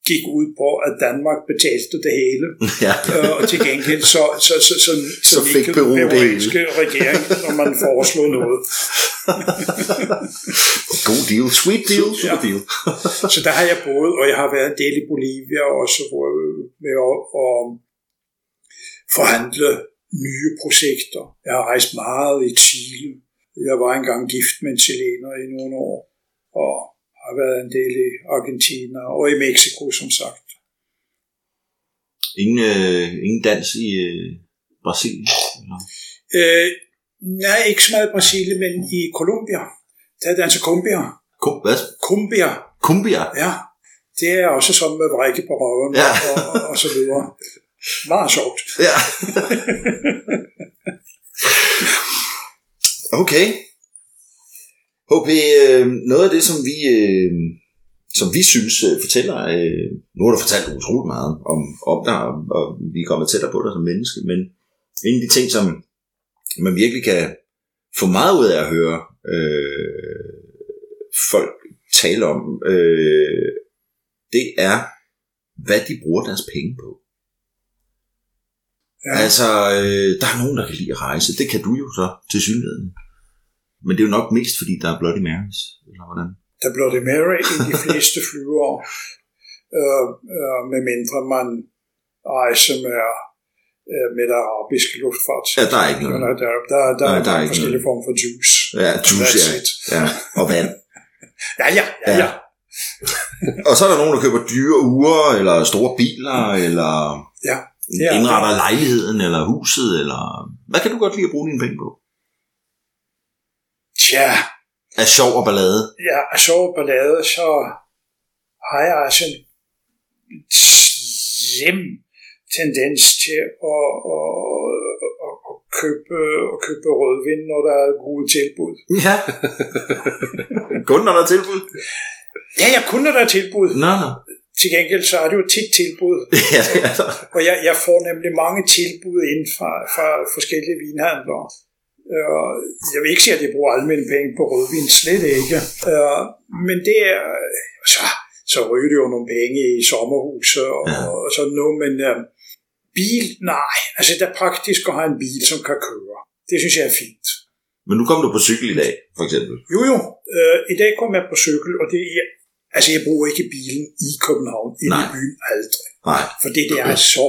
gik ud på, at Danmark betalte det hele. Ja. Øh, og til gengæld så, så, så, så, så, Så fik Peru den peruanske regering, når man foreslog noget. God deal. Sweet deal. Ja. Super deal. Så der har jeg boet, og jeg har været en del i Bolivia også hvor, med at, at forhandle nye projekter. Jeg har rejst meget i Chile. Jeg var engang gift med en chilener i nogle år, og har været en del i Argentina og i Mexico, som sagt. Ingen, øh, ingen dans i øh, Brasilien? Eller? Øh, nej, ikke så meget i Brasilien, men i Colombia. Der er danser cumbia. Kum, hvad? Cumbia, Kumbia? ja. Det er også sådan med vrække på røven Ja. og, og, og så videre. Meget sjovt. Ja. Okay. HP, øh, noget af det, som vi, øh, som vi synes øh, fortæller, øh, nu har du fortalt utroligt meget om, om dig, og, og vi er kommet tættere på dig som menneske, men en af de ting, som man virkelig kan få meget ud af at høre øh, folk tale om, øh, det er, hvad de bruger deres penge på. Ja. Altså, øh, der er nogen, der kan lide at rejse. Det kan du jo så til synligheden. Men det er jo nok mest, fordi der er Bloody Marys, eller hvordan? Der blev det mere i de fleste flyvere, øh, øh, med mindre man rejser med, øh, med det arabiske luftfart. Ja, der er ikke noget. Der, der, der, der, Nej, er der er ikke forskellige former for juice. Ja, juice, ja. it. ja. Og vand. Ja, ja, ja, Ja. ja. Og så er der nogen, der køber dyre uger, eller store biler, eller Ja. Ja. indretter lejligheden, eller huset, eller... Hvad kan du godt lide at bruge dine penge på? Tja, Af sjov og ballade. ja, og så ballade, så har jeg altså en slem tendens til at, at, at, at, købe, at købe rødvin, når der er gode tilbud. Ja. Kun når der er tilbud. Ja, jeg kunne, når der er tilbud. Nå, nå. Til gengæld så er det jo tit tilbud. Ja, det er der. Og jeg, jeg får nemlig mange tilbud ind fra, fra forskellige vinhandlere. Øh, Jeg vil ikke sige, at jeg bruger mine penge på rødvin, slet ikke. Øh, Men det er, så, så ryger det jo nogle penge i sommerhuset og, ja. og sådan noget, men øh, bil, nej. Altså det er praktisk at have en bil, som kan køre. Det synes jeg er fint. Men nu kom du på cykel i dag, for eksempel. Jo jo, øh, i dag kom jeg på cykel, og det er, altså jeg bruger ikke bilen i København, i byen aldrig. Nej. Fordi det er så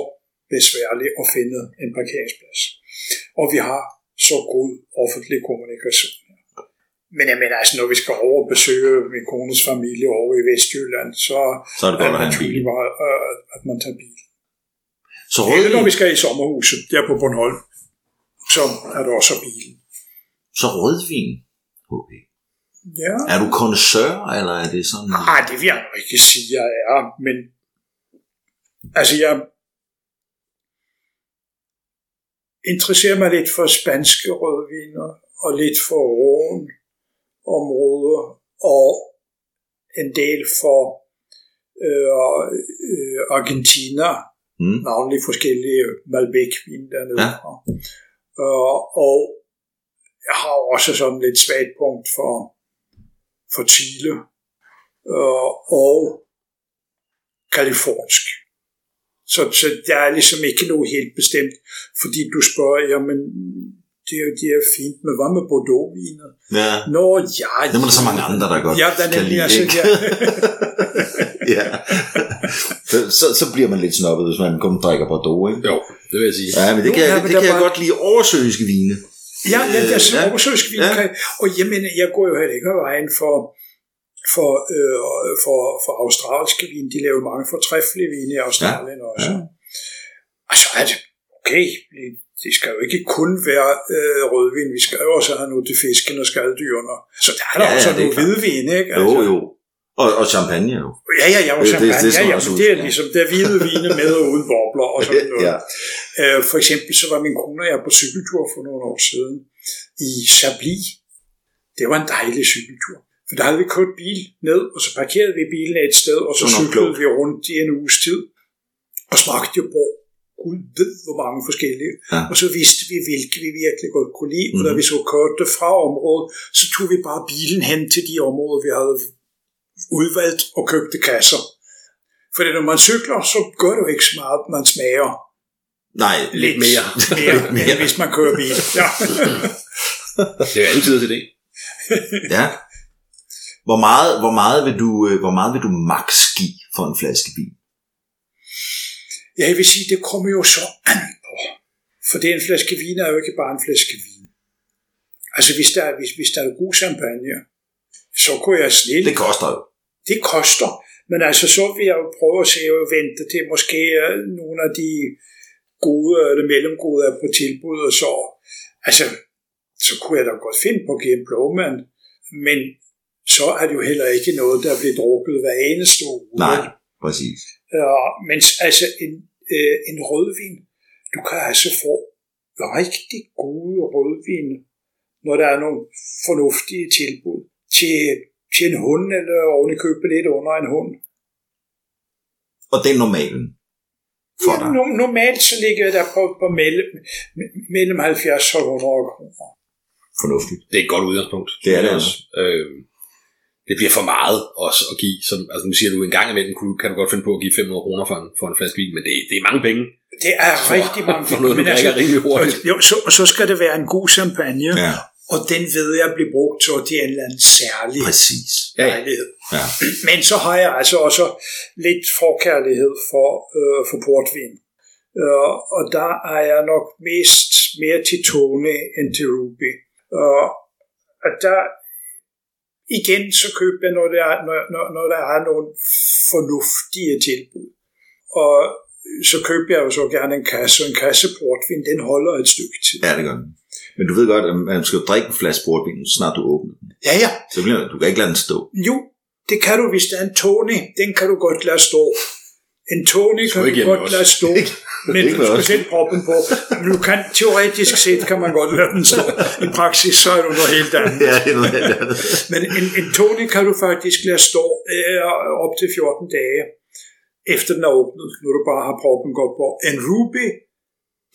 besværligt at finde en parkeringsplads. Og vi har så god offentlig kommunikation. Men jeg mener, altså, når vi skal over og besøge min kones familie over i Vestjylland, så Så er det godt at bil. meget, øh, at man tager bil. Så Eller når vi skal i sommerhuset, der på Bornholm, så er der også bilen. så rødvin, HP. Ja. Er du kondensør, eller er det sådan... Nej, det vil jeg nok ikke sige, jeg er, men altså jeg interesserer mig lidt for spanske rødviner, og lidt for råen områder, og en del for øh, øh, Argentina, Mm. navnlig forskellige Malbec-vin dernede Ja. Øh, og jeg har også sådan lidt svagt punkt for, for Chile øh, og kalifornisk. Så, så der er ligesom ikke noget helt bestemt, fordi du spørger, jamen, det er jo det er fint, men hvad med Bordeaux-vinet? Ja. Nå, ja. Det er der så mange andre, der godt Ja, der er kan lide, altså, ikke? ja. ja. Så, så, bliver man lidt snobbet, hvis man kun drikker Bordeaux, ikke? Jo, det vil jeg sige. Ja, men det Jo, kan, ja, men det kan jeg var- godt lide oversøiske vine. Ja, ja, det er så Ja. oversøgsk vin. Ja. Ja. Og jeg mener, jeg går jo heller ikke vejen for, for, øh, for, for australske vin. De laver mange fortræffelige vine i Australien ja. også. Ja. Ja. Altså er det okay. Det skal jo ikke kun være øh, rødvin. Vi skal jo også have noget til fisken og skalddyrene. Så der er der Ja, ja, ja, også er noget hvidvin, ikke? Jo, jo. Og, og champagne jo. Ja, ja, ja, og Det- det- champagne. det skal ja, ja, men det er ligesom, der er hvide vine med og uden bobler og sådan noget. Ja. Øh, for eksempel så var min kone og jeg på cykeltur for nogle år siden i Chablis. Det var en dejlig cykeltur. For der havde vi kørt bil ned, og så parkerede vi bilen et sted, og så Det var cyklede vi rundt i en uges tid. Og smagte jo på Gud ved, hvor mange forskellige. Ja. Og så vidste vi, hvilke vi virkelig godt kunne lide. Og da Mhm. vi så kørte fra området, så tog vi bare bilen hen til de områder, vi havde udvalgt og købte kasser. For når man cykler, så gør det jo ikke så meget, man smager Nej, Lidt mere. mere, Lidt mere. end hvis man kører bil. Ja. Det er jo altid til det. Ja. Hvor meget, hvor meget, vil du, øh, hvor meget vil du max give for en flaske vin? ja, jeg vil sige, det kommer jo så an på. For det en flaske vin er jo ikke bare en flaske vin. Altså hvis der, er- hvis, hvis der er god champagne, så kunne jeg snille. Det koster jo. Det koster. Men altså, så vil jeg jo prøve at se og vente til måske øh, nogle af de gode eller mellemgode er på tilbud, og så, altså, så kunne jeg da godt finde på Game Blowman, men så er det jo heller ikke noget, der bliver drukket hver eneste uge. Nej, præcis. Ja, mens altså en, øh, en rødvin, du kan altså få rigtig gode rødvin, når der er nogle fornuftige tilbud til, til en hund, eller oven i købet lidt under en hund. Og det er normalen for dig. Ja, no, normalt så ligger jeg der på, på mellem, mellem 70 og 100 kroner. Fornuftigt. Det er et godt udgangspunkt. Det er det også. Øh, det bliver for meget også at give. Som, altså nu siger du, en gang imellem kan du godt finde på at give 500 kroner for en, for en flaske vin, men det, det er mange penge. Det er rigtig mange For noget, men altså, rimelig hurtigt. jo, så, så skal det være en god champagne, Ja, og den ved jeg bliver brugt til til en eller anden særlig præcis. Ja, ja. lejlighed. Ja. Men så har jeg altså også lidt forkærlighed for, øh, for portvin. Øh, og der er jeg nok mest mere til Tone end til Ruby. Øh, og der igen så køber jeg, når der, er, når, når, når der er nogle fornuftige tilbud. Og så køber jeg jo så gerne en kasse, og en kasse portvin, den holder et stykke tid. Ja, det gør den. Men du ved godt, at man skal jo drikke en flaske portvin, så snart du åbner den. Ja, ja. Så bliver, du kan ikke lade den stå. Jo, det kan du, hvis der er en Tony. Den kan du godt lade stå. En Tony kan du godt også. lade stå. Men du skal sætte proppen på. Du kan, teoretisk set kan man godt lade den stå. I praksis så er du noget helt andet. Ja, det er noget helt andet. Men en, en Tony kan du faktisk lade stå øh, op til 14 dage efter den er åbnet, når du bare har proppen godt på. En Ruby,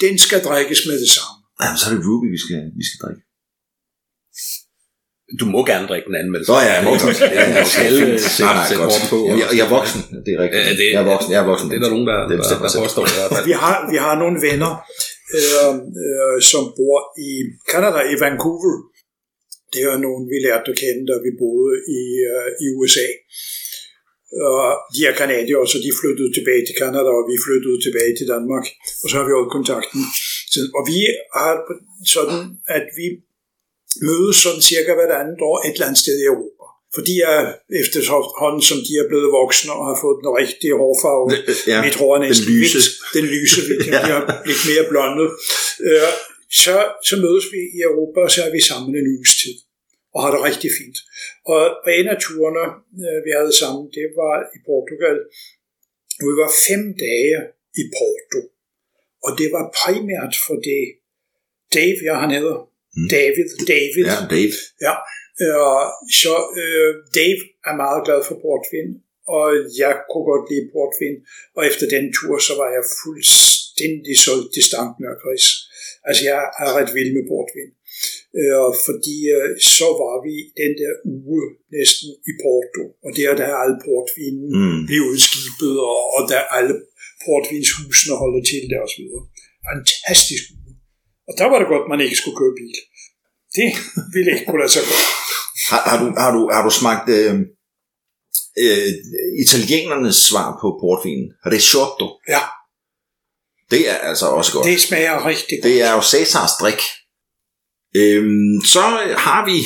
den skal drikkes med det samme. Jamen, så er det Ruby, vi skal, vi skal drikke. Du må gerne drikke den anden med det. Nå ja, jeg må er godt. Du skal sætte, hårdt på. Jeg, jeg er voksen, det er rigtigt. Ja, det- jeg er voksen, jeg er voksen. Det er der nogen, der, Det der, bestemmer der selv. påstår. Vi har, vi har nogle venner, øh, øh, som bor i Canada, i Vancouver. Det er nogen, vi lærte at kende, da vi boede i, øh, i USA. Og de er kanadier, så de flyttede tilbage til Canada, og vi flyttede tilbage til Danmark. Og så har vi holdt kontakten. Siden. Og vi har sådan, at vi mødes sådan cirka hvert andet år et eller andet sted i Europa. For de er efterhånden, som de er blevet voksne og har fået den rigtige hårfarve. Ja, Mit hår er næsten den lyse. hvidt. Den lyse hvidt. Ja. De har lidt mere blondet. Øh, så, så mødes vi i Europa, og så er vi sammen en uges tid. Og har det rigtig fint. Og på en af turene, øh, vi havde sammen, det var i Portugal. Vi var fem dage i Porto. Og det var primært for det. Dave, ja, han hedder. Mm. David. David. Ja, Dave. Ja, øh, så øh, Dave er meget glad for portvin, og jeg kunne godt lide portvin, og efter den tur, så var jeg fuldstændig solgt til stankmørkris. Altså, jeg er ret vild med portvin. Øh, fordi øh, så var vi den der uge næsten i Porto, og der der er alle portvinen Mm. blev udskibet, og, og der alle portvinshusene holder til der videre. Fantastisk uge. Og der var det godt, man ikke skulle køre bil. Det ville ikke kunne lade sig gøre. Har, har, du, har, du, har du smagt øh, øh, italienernes svar på portvinen? Risotto. Ja, Det er altså også godt. det smager rigtig godt. Det er jo Cæsars drik. Øhm, så har vi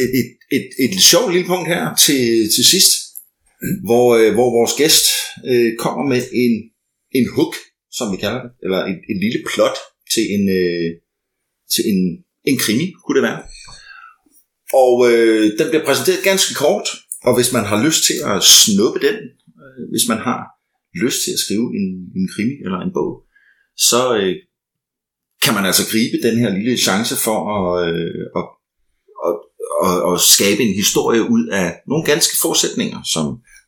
et, et, et, et sjovt lille punkt her til, til sidst, hvor, øh, hvor vores gæst øh, kommer med en, en hook, som vi kalder det, eller en, en lille plot til en, øh, til en, en krimi, kunne det være. Og øh, den bliver præsenteret ganske kort, og hvis man har lyst til at snuppe den, øh, hvis man har lyst til at skrive en, en krimi eller en bog, så øh, kan man altså gribe den her lille chance for at, øh, at, at, at, at skabe en historie ud af nogle ganske forudsætninger, som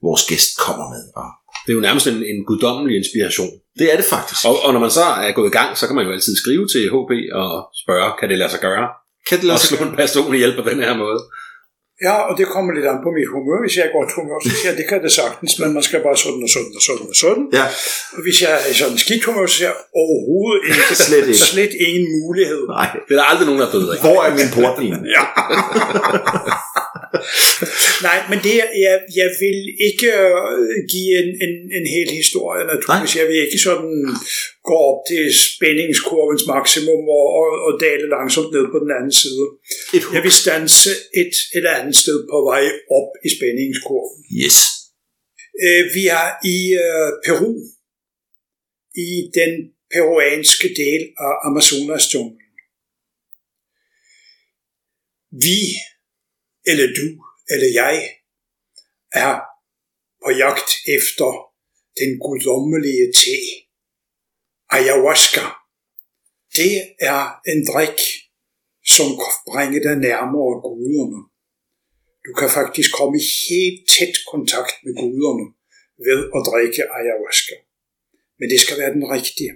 vores gæst kommer med. Og det er jo nærmest en, en guddommelig inspiration. det er det faktisk. Og, og når man så er gået i gang, så kan man jo altid skrive til HP og spørge, kan det lade sig gøre? kan det lade Og sig slå en person ihjel på den her måde. Ja, og det kommer lidt an på mit humør. Hvis jeg er godt humør, så siger jeg, det kan det sagtens, men man skal bare sådan og sådan og sådan og sådan. Ja, Og hvis jeg er i sådan en skidt humør, så siger jeg overhovedet ikke. Slet ikke. Slet ingen mulighed. nej. Det er der aldrig nogen, der er af. Hvor er min portvin? Ja. Nej, men det, jeg, jeg vil ikke øh, give en, en, en hel historie, naturligvis. Jeg vil ikke sådan gå op til spændingskurvens maksimum og, og, og dale langsomt ned på den anden side. Jeg vil stanse et eller andet sted på vej op i spændingskurven. Yes. Øh, vi er i øh, Peru, i den peruanske del af Amazonas-junglen. Vi, eller du, eller jeg, er på jagt efter den guddommelige te, ayahuasca. Det er en drik, som kan bringe dig nærmere guderne. Du kan faktisk komme i helt tæt kontakt med guderne ved at drikke ayahuasca. Men det skal være den rigtige.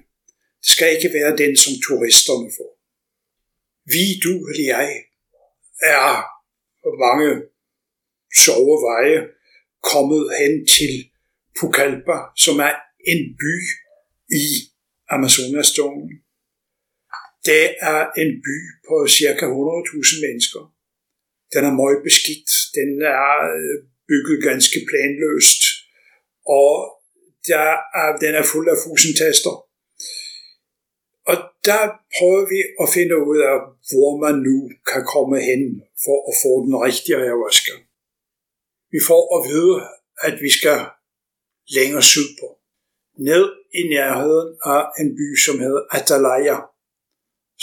Det skal ikke være den, som turisterne får. Vi, du eller jeg, er på mange sjove veje kommet hen til Pucallpa, som er en by i Amazonas-junglen. Det er en by på ca. 100.000 mennesker. Den er meget beskidt. Den er øh, bygget ganske planløst. Og der er, den er fuld af fusentaster. Og der prøver vi at finde ud af, hvor man nu kan komme hen for at få den rigtige ayahuasca. Vi får at vide, at vi skal længere sydpå. Ned i nærheden af en by, som hedder Atalaya,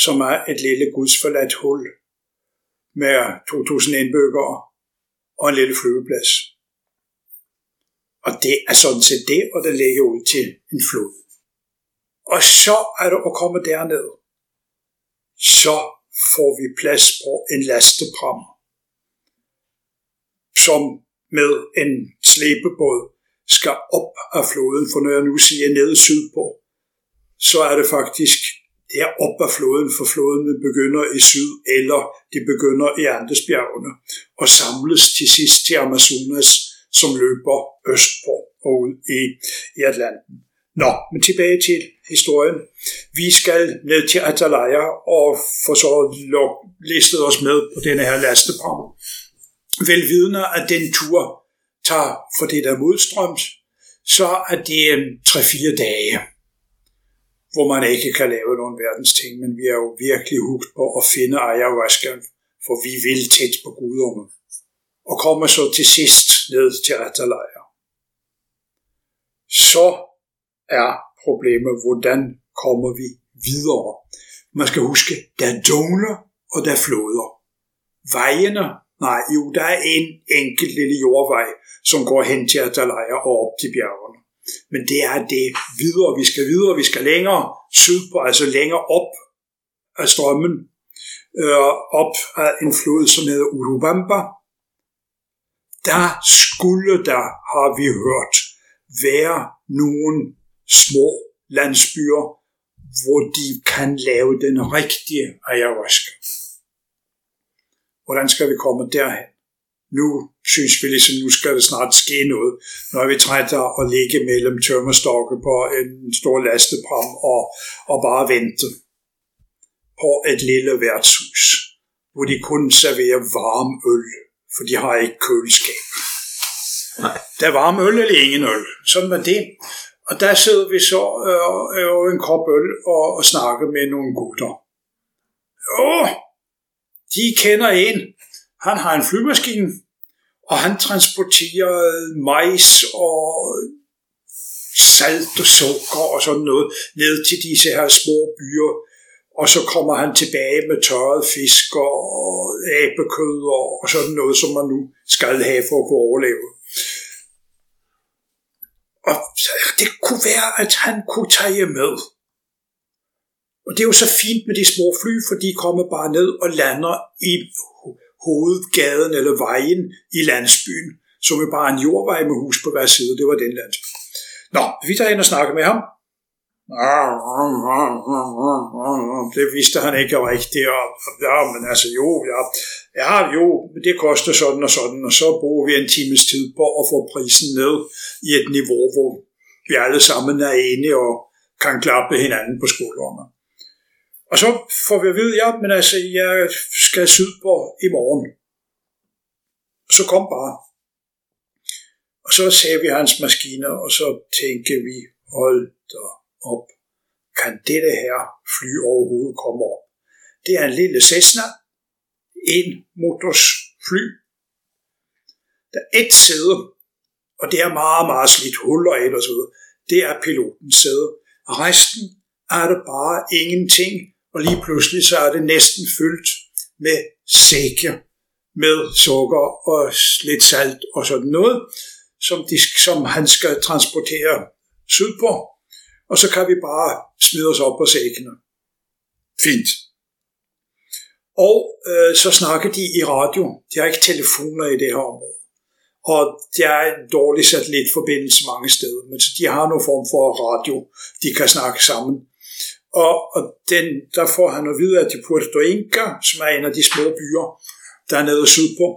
som er et lille gudsforladt hul med 2.000 indbyggere og en lille flyveplads. Og det er sådan set det, og det ligger ud til en flod. Og så er det at komme derned. Så får vi plads på en lastepram, som med en slæbebåd skal op af floden. For når jeg nu siger nede sydpå, så er det faktisk der op af floden, for floden begynder i syd, eller de begynder i Andesbjergene, og samles til sidst til Amazonas, som løber østpå og ud i, i Atlanten. Nå, men tilbage til historien. Vi skal ned til Atalaya og få så listet os med på denne her lastepram. Velvidende, at den tur tager for det der modstrømt, så er det øh, 3-4 dage, hvor man ikke kan lave nogen verdens ting, men vi er jo virkelig hugt på at finde ayahuasca, for vi vil tæt på guderne, og kommer så til sidst ned til Atalaya. Så er problemet, hvordan kommer vi videre. Man skal huske, der er jungler, og der er floder. Vejene, nej, jo, der er en enkelt lille jordvej, som går hen til Atalaya og op til bjergene. Men det er det videre, vi skal videre, vi skal længere sydpå, altså længere op af strømmen, øh, op af en flod, som hedder Urubamba. Der skulle der, har vi hørt, være nogle små landsbyer, hvor de kan lave den rigtige ayahuasca. Hvordan skal vi komme derhen? nu synes vi ligesom, nu skal det snart ske noget. Nu er vi trætte af at ligge mellem tømmerstokke på en stor lastepram og, og bare vente på et lille værtshus, hvor de kun serverer varm øl, for de har ikke køleskab. Nej. Der er varm øl eller ingen øl. Sådan var det. Og der sidder vi så øh, øh over en kop øl og, og snakker med nogle gutter. Åh, de kender en. Han har en flymaskine, og han transporterer majs og salt og sukker og sådan noget ned til disse her små byer. Og så kommer han tilbage med tørret fisk og abekød og sådan noget, som man nu skal have for at kunne overleve. Og det kunne være, at han kunne tage med. Og det er jo så fint med de små fly, for de kommer bare ned og lander i hovedgaden eller vejen i landsbyen, som er bare en jordvej med hus på hver side. Det var den landsby. Nå, vi tager ind og snakker med ham. Det vidste han ikke rigtigt. Og, ja, men altså jo, ja, ja, jo, det koster sådan og sådan, og så bruger vi en times tid på at få prisen ned i et niveau, hvor vi alle sammen er enige og kan klappe hinanden på skuldrene. Og så får vi at vide, ja, men altså, jeg skal sydpå i morgen. Så kom bare. Og så ser vi hans maskiner, og så tænker vi, hold da op. Kan dette her fly overhovedet komme op? Det er en lille Cessna, en motors fly. Der er et sæde, og det er meget, meget slidt huller af og så videre. Det er pilotens sæde. Og resten er det bare ingenting, og lige pludselig så er det næsten fyldt med sække med sukker og lidt salt og sådan noget, som, de, som han skal transportere sydpå, og så kan vi bare smide os op på sækkene. Fint. Og øh, så snakker de i radio. De har ikke telefoner i det her område. Og der er en dårlig satellitforbindelse mange steder, men så de har nogle form for radio, de kan snakke sammen. Og, og den, der får han at vide, at de Puerto Inca, som er en af de små byer, der er nede sydpå,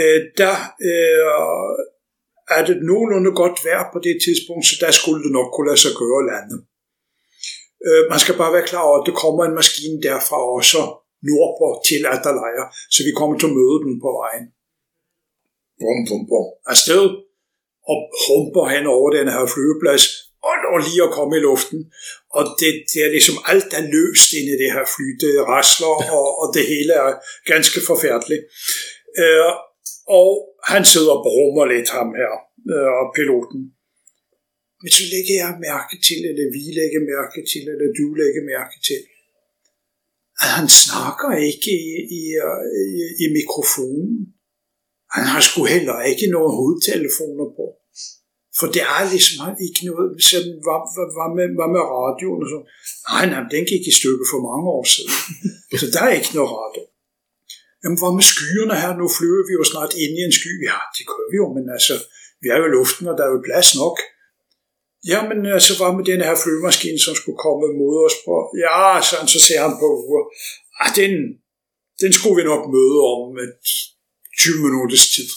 øh, der øh, er det nogenlunde godt vejr på det tidspunkt, så der skulle det nok kunne lade sig gøre lande. Øh, man skal bare være klar over, at det kommer en maskine derfra også nordpå til Atalaya, så vi kommer til at møde den på vejen. Bum, bum, bum. Afsted og humper hen over den her flyveplads, og når lige at komme i luften. Og det, det er ligesom alt er løst inde i det her fly. Det rasler, og, og det hele er ganske forfærdeligt. Øh, og han sidder og brummer lidt ham her, øh, og piloten. Men så lægger jeg mærke til, eller vi lægger mærke til, eller du lægger mærke til, at han snakker ikke i, i, i, i mikrofonen. Han har sgu heller ikke nogen hovedtelefoner på. For det er ligesom ikke noget, sådan, hvad, hvad, hvad, med, hvad med radioen og så. Nej, nej, den gik i stykker for mange år siden. så der er ikke noget radio. Jamen, hvor med skyerne her? Nu flyver vi jo snart ind i en sky. Ja, det gør vi jo, men altså, vi er jo i luften, og der er jo plads nok. Jamen, altså, hvad med den her flyvemaskine, som skulle komme mod os på? Ja, sådan, så ser han på uger. Ah, den, den skulle vi nok møde om et 20 minutters tid.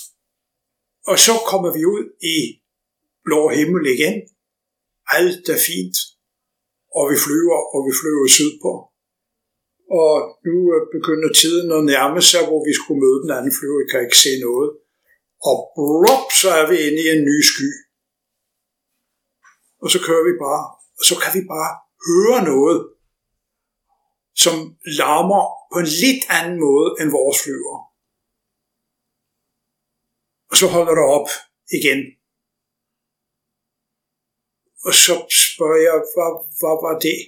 Og så kommer vi ud i blå himmel igen. Alt er fint. Og vi flyver, og vi flyver sydpå. Og nu begynder tiden at nærme sig, hvor vi skulle møde den anden flyver. Vi kan ikke se noget. Og blop, så er vi inde i en ny sky. Og så kører vi bare. Og så kan vi bare høre noget, som larmer på en lidt anden måde end vores flyver. Og så holder det op igen. Og så spørger jeg, hvad, hvad var det?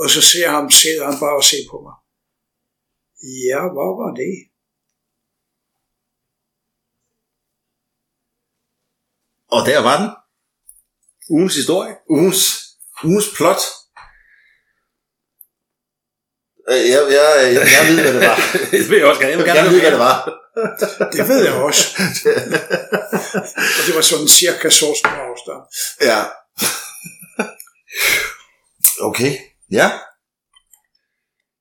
Og så ser han, sidder han bare og ser på mig. Ja, hvad var det? Og der var den. Ugens historie. Ugens, ugens plot. Øh, Jeg, jeg, jeg, jeg ved, hvad det var. det vil jeg også gerne. Jeg gerne Jeg ved, hvad det var. Det ved jeg også. og det var sådan cirka så stor afstand. Ja. Okay. Ja.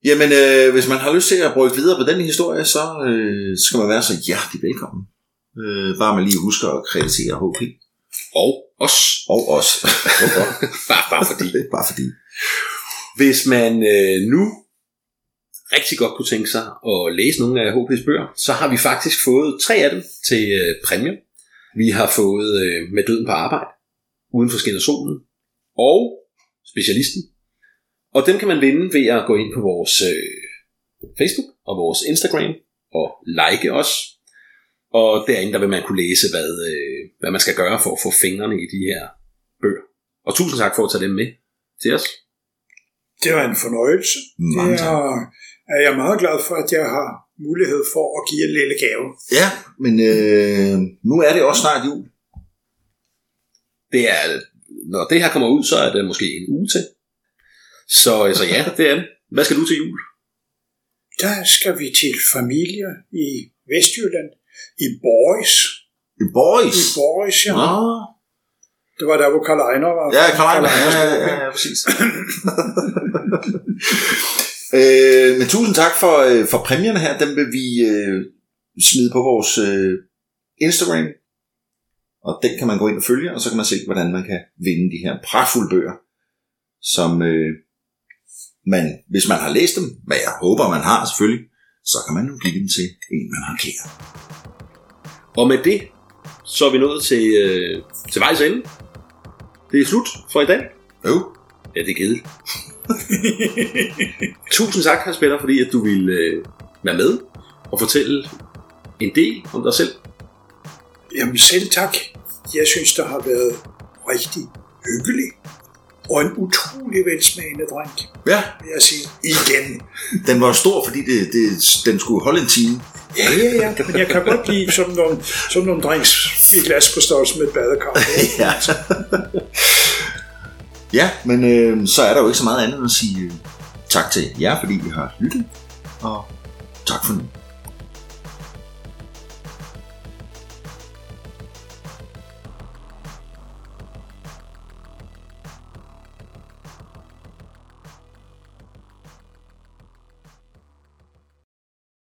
Jamen, øh, hvis man har lyst til at brygge videre på den historie, så øh, skal man være så hjertelig velkommen. Øh, bare man lige husker at kreditere HP. Og os. Og os. bare, bare fordi. bare fordi. Hvis man øh, nu rigtig godt kunne tænke sig at læse nogle af HP's bøger, så har vi faktisk fået tre af dem til øh, præmie. Vi har fået øh, Med døden på arbejde, Uden for skin og solen, og Specialisten. Og dem kan man vinde ved at gå ind på vores øh, Facebook og vores Instagram og like os. Og derinde der vil man kunne læse, hvad, øh, hvad man skal gøre for at få fingrene i de her bøger. Og tusind tak for at tage dem med til os. Det var en fornøjelse. Mange det tak. er, er jeg meget glad for, at jeg har mulighed for at give en lille gave. Ja, men øh, nu er det også snart jul. Det er, når det her kommer ud, så er det måske en uge til. Så, så ja, det er det. Hvad skal du til jul? Der skal vi til familie i Vestjylland, i Boris. The Boys. I Boris, ja. Ah. Det var der, hvor Karl Ejner var. Ja, Karl Ejner. Ja, ja, ja, ja, præcis. øh, men tusind tak for, øh, for præmierne her. Dem vil vi øh, smide på vores øh, Instagram. Og den kan man gå ind og følge, og så kan man se, hvordan man kan vinde de her pragtfulde bøger, som øh, man, hvis man har læst dem, hvad jeg håber, man har selvfølgelig, så kan man jo give dem til en, man har kære. Og med det, så er vi nået til, øh, til vejs ende. Det er slut for i dag. Jo, Ja, det er kedeligt. Tusind tak, Hans Peter, fordi at du ville øh, være med og fortælle en del om dig selv. Jamen selv tak. Jeg synes, der har været rigtig hyggeligt. Og en utrolig velsmagende drink, ja, vil jeg sige. Igen. den var stor, fordi det, det, den skulle holde en time. Ja, ja, ja. Men jeg kan godt lide sådan nogle, sådan nogle drinks i glas på størrelse med et badekar. ja. ja, men øh, så er der jo ikke så meget andet end at sige øh, tak til jer, fordi I har lyttet, og tak for nu.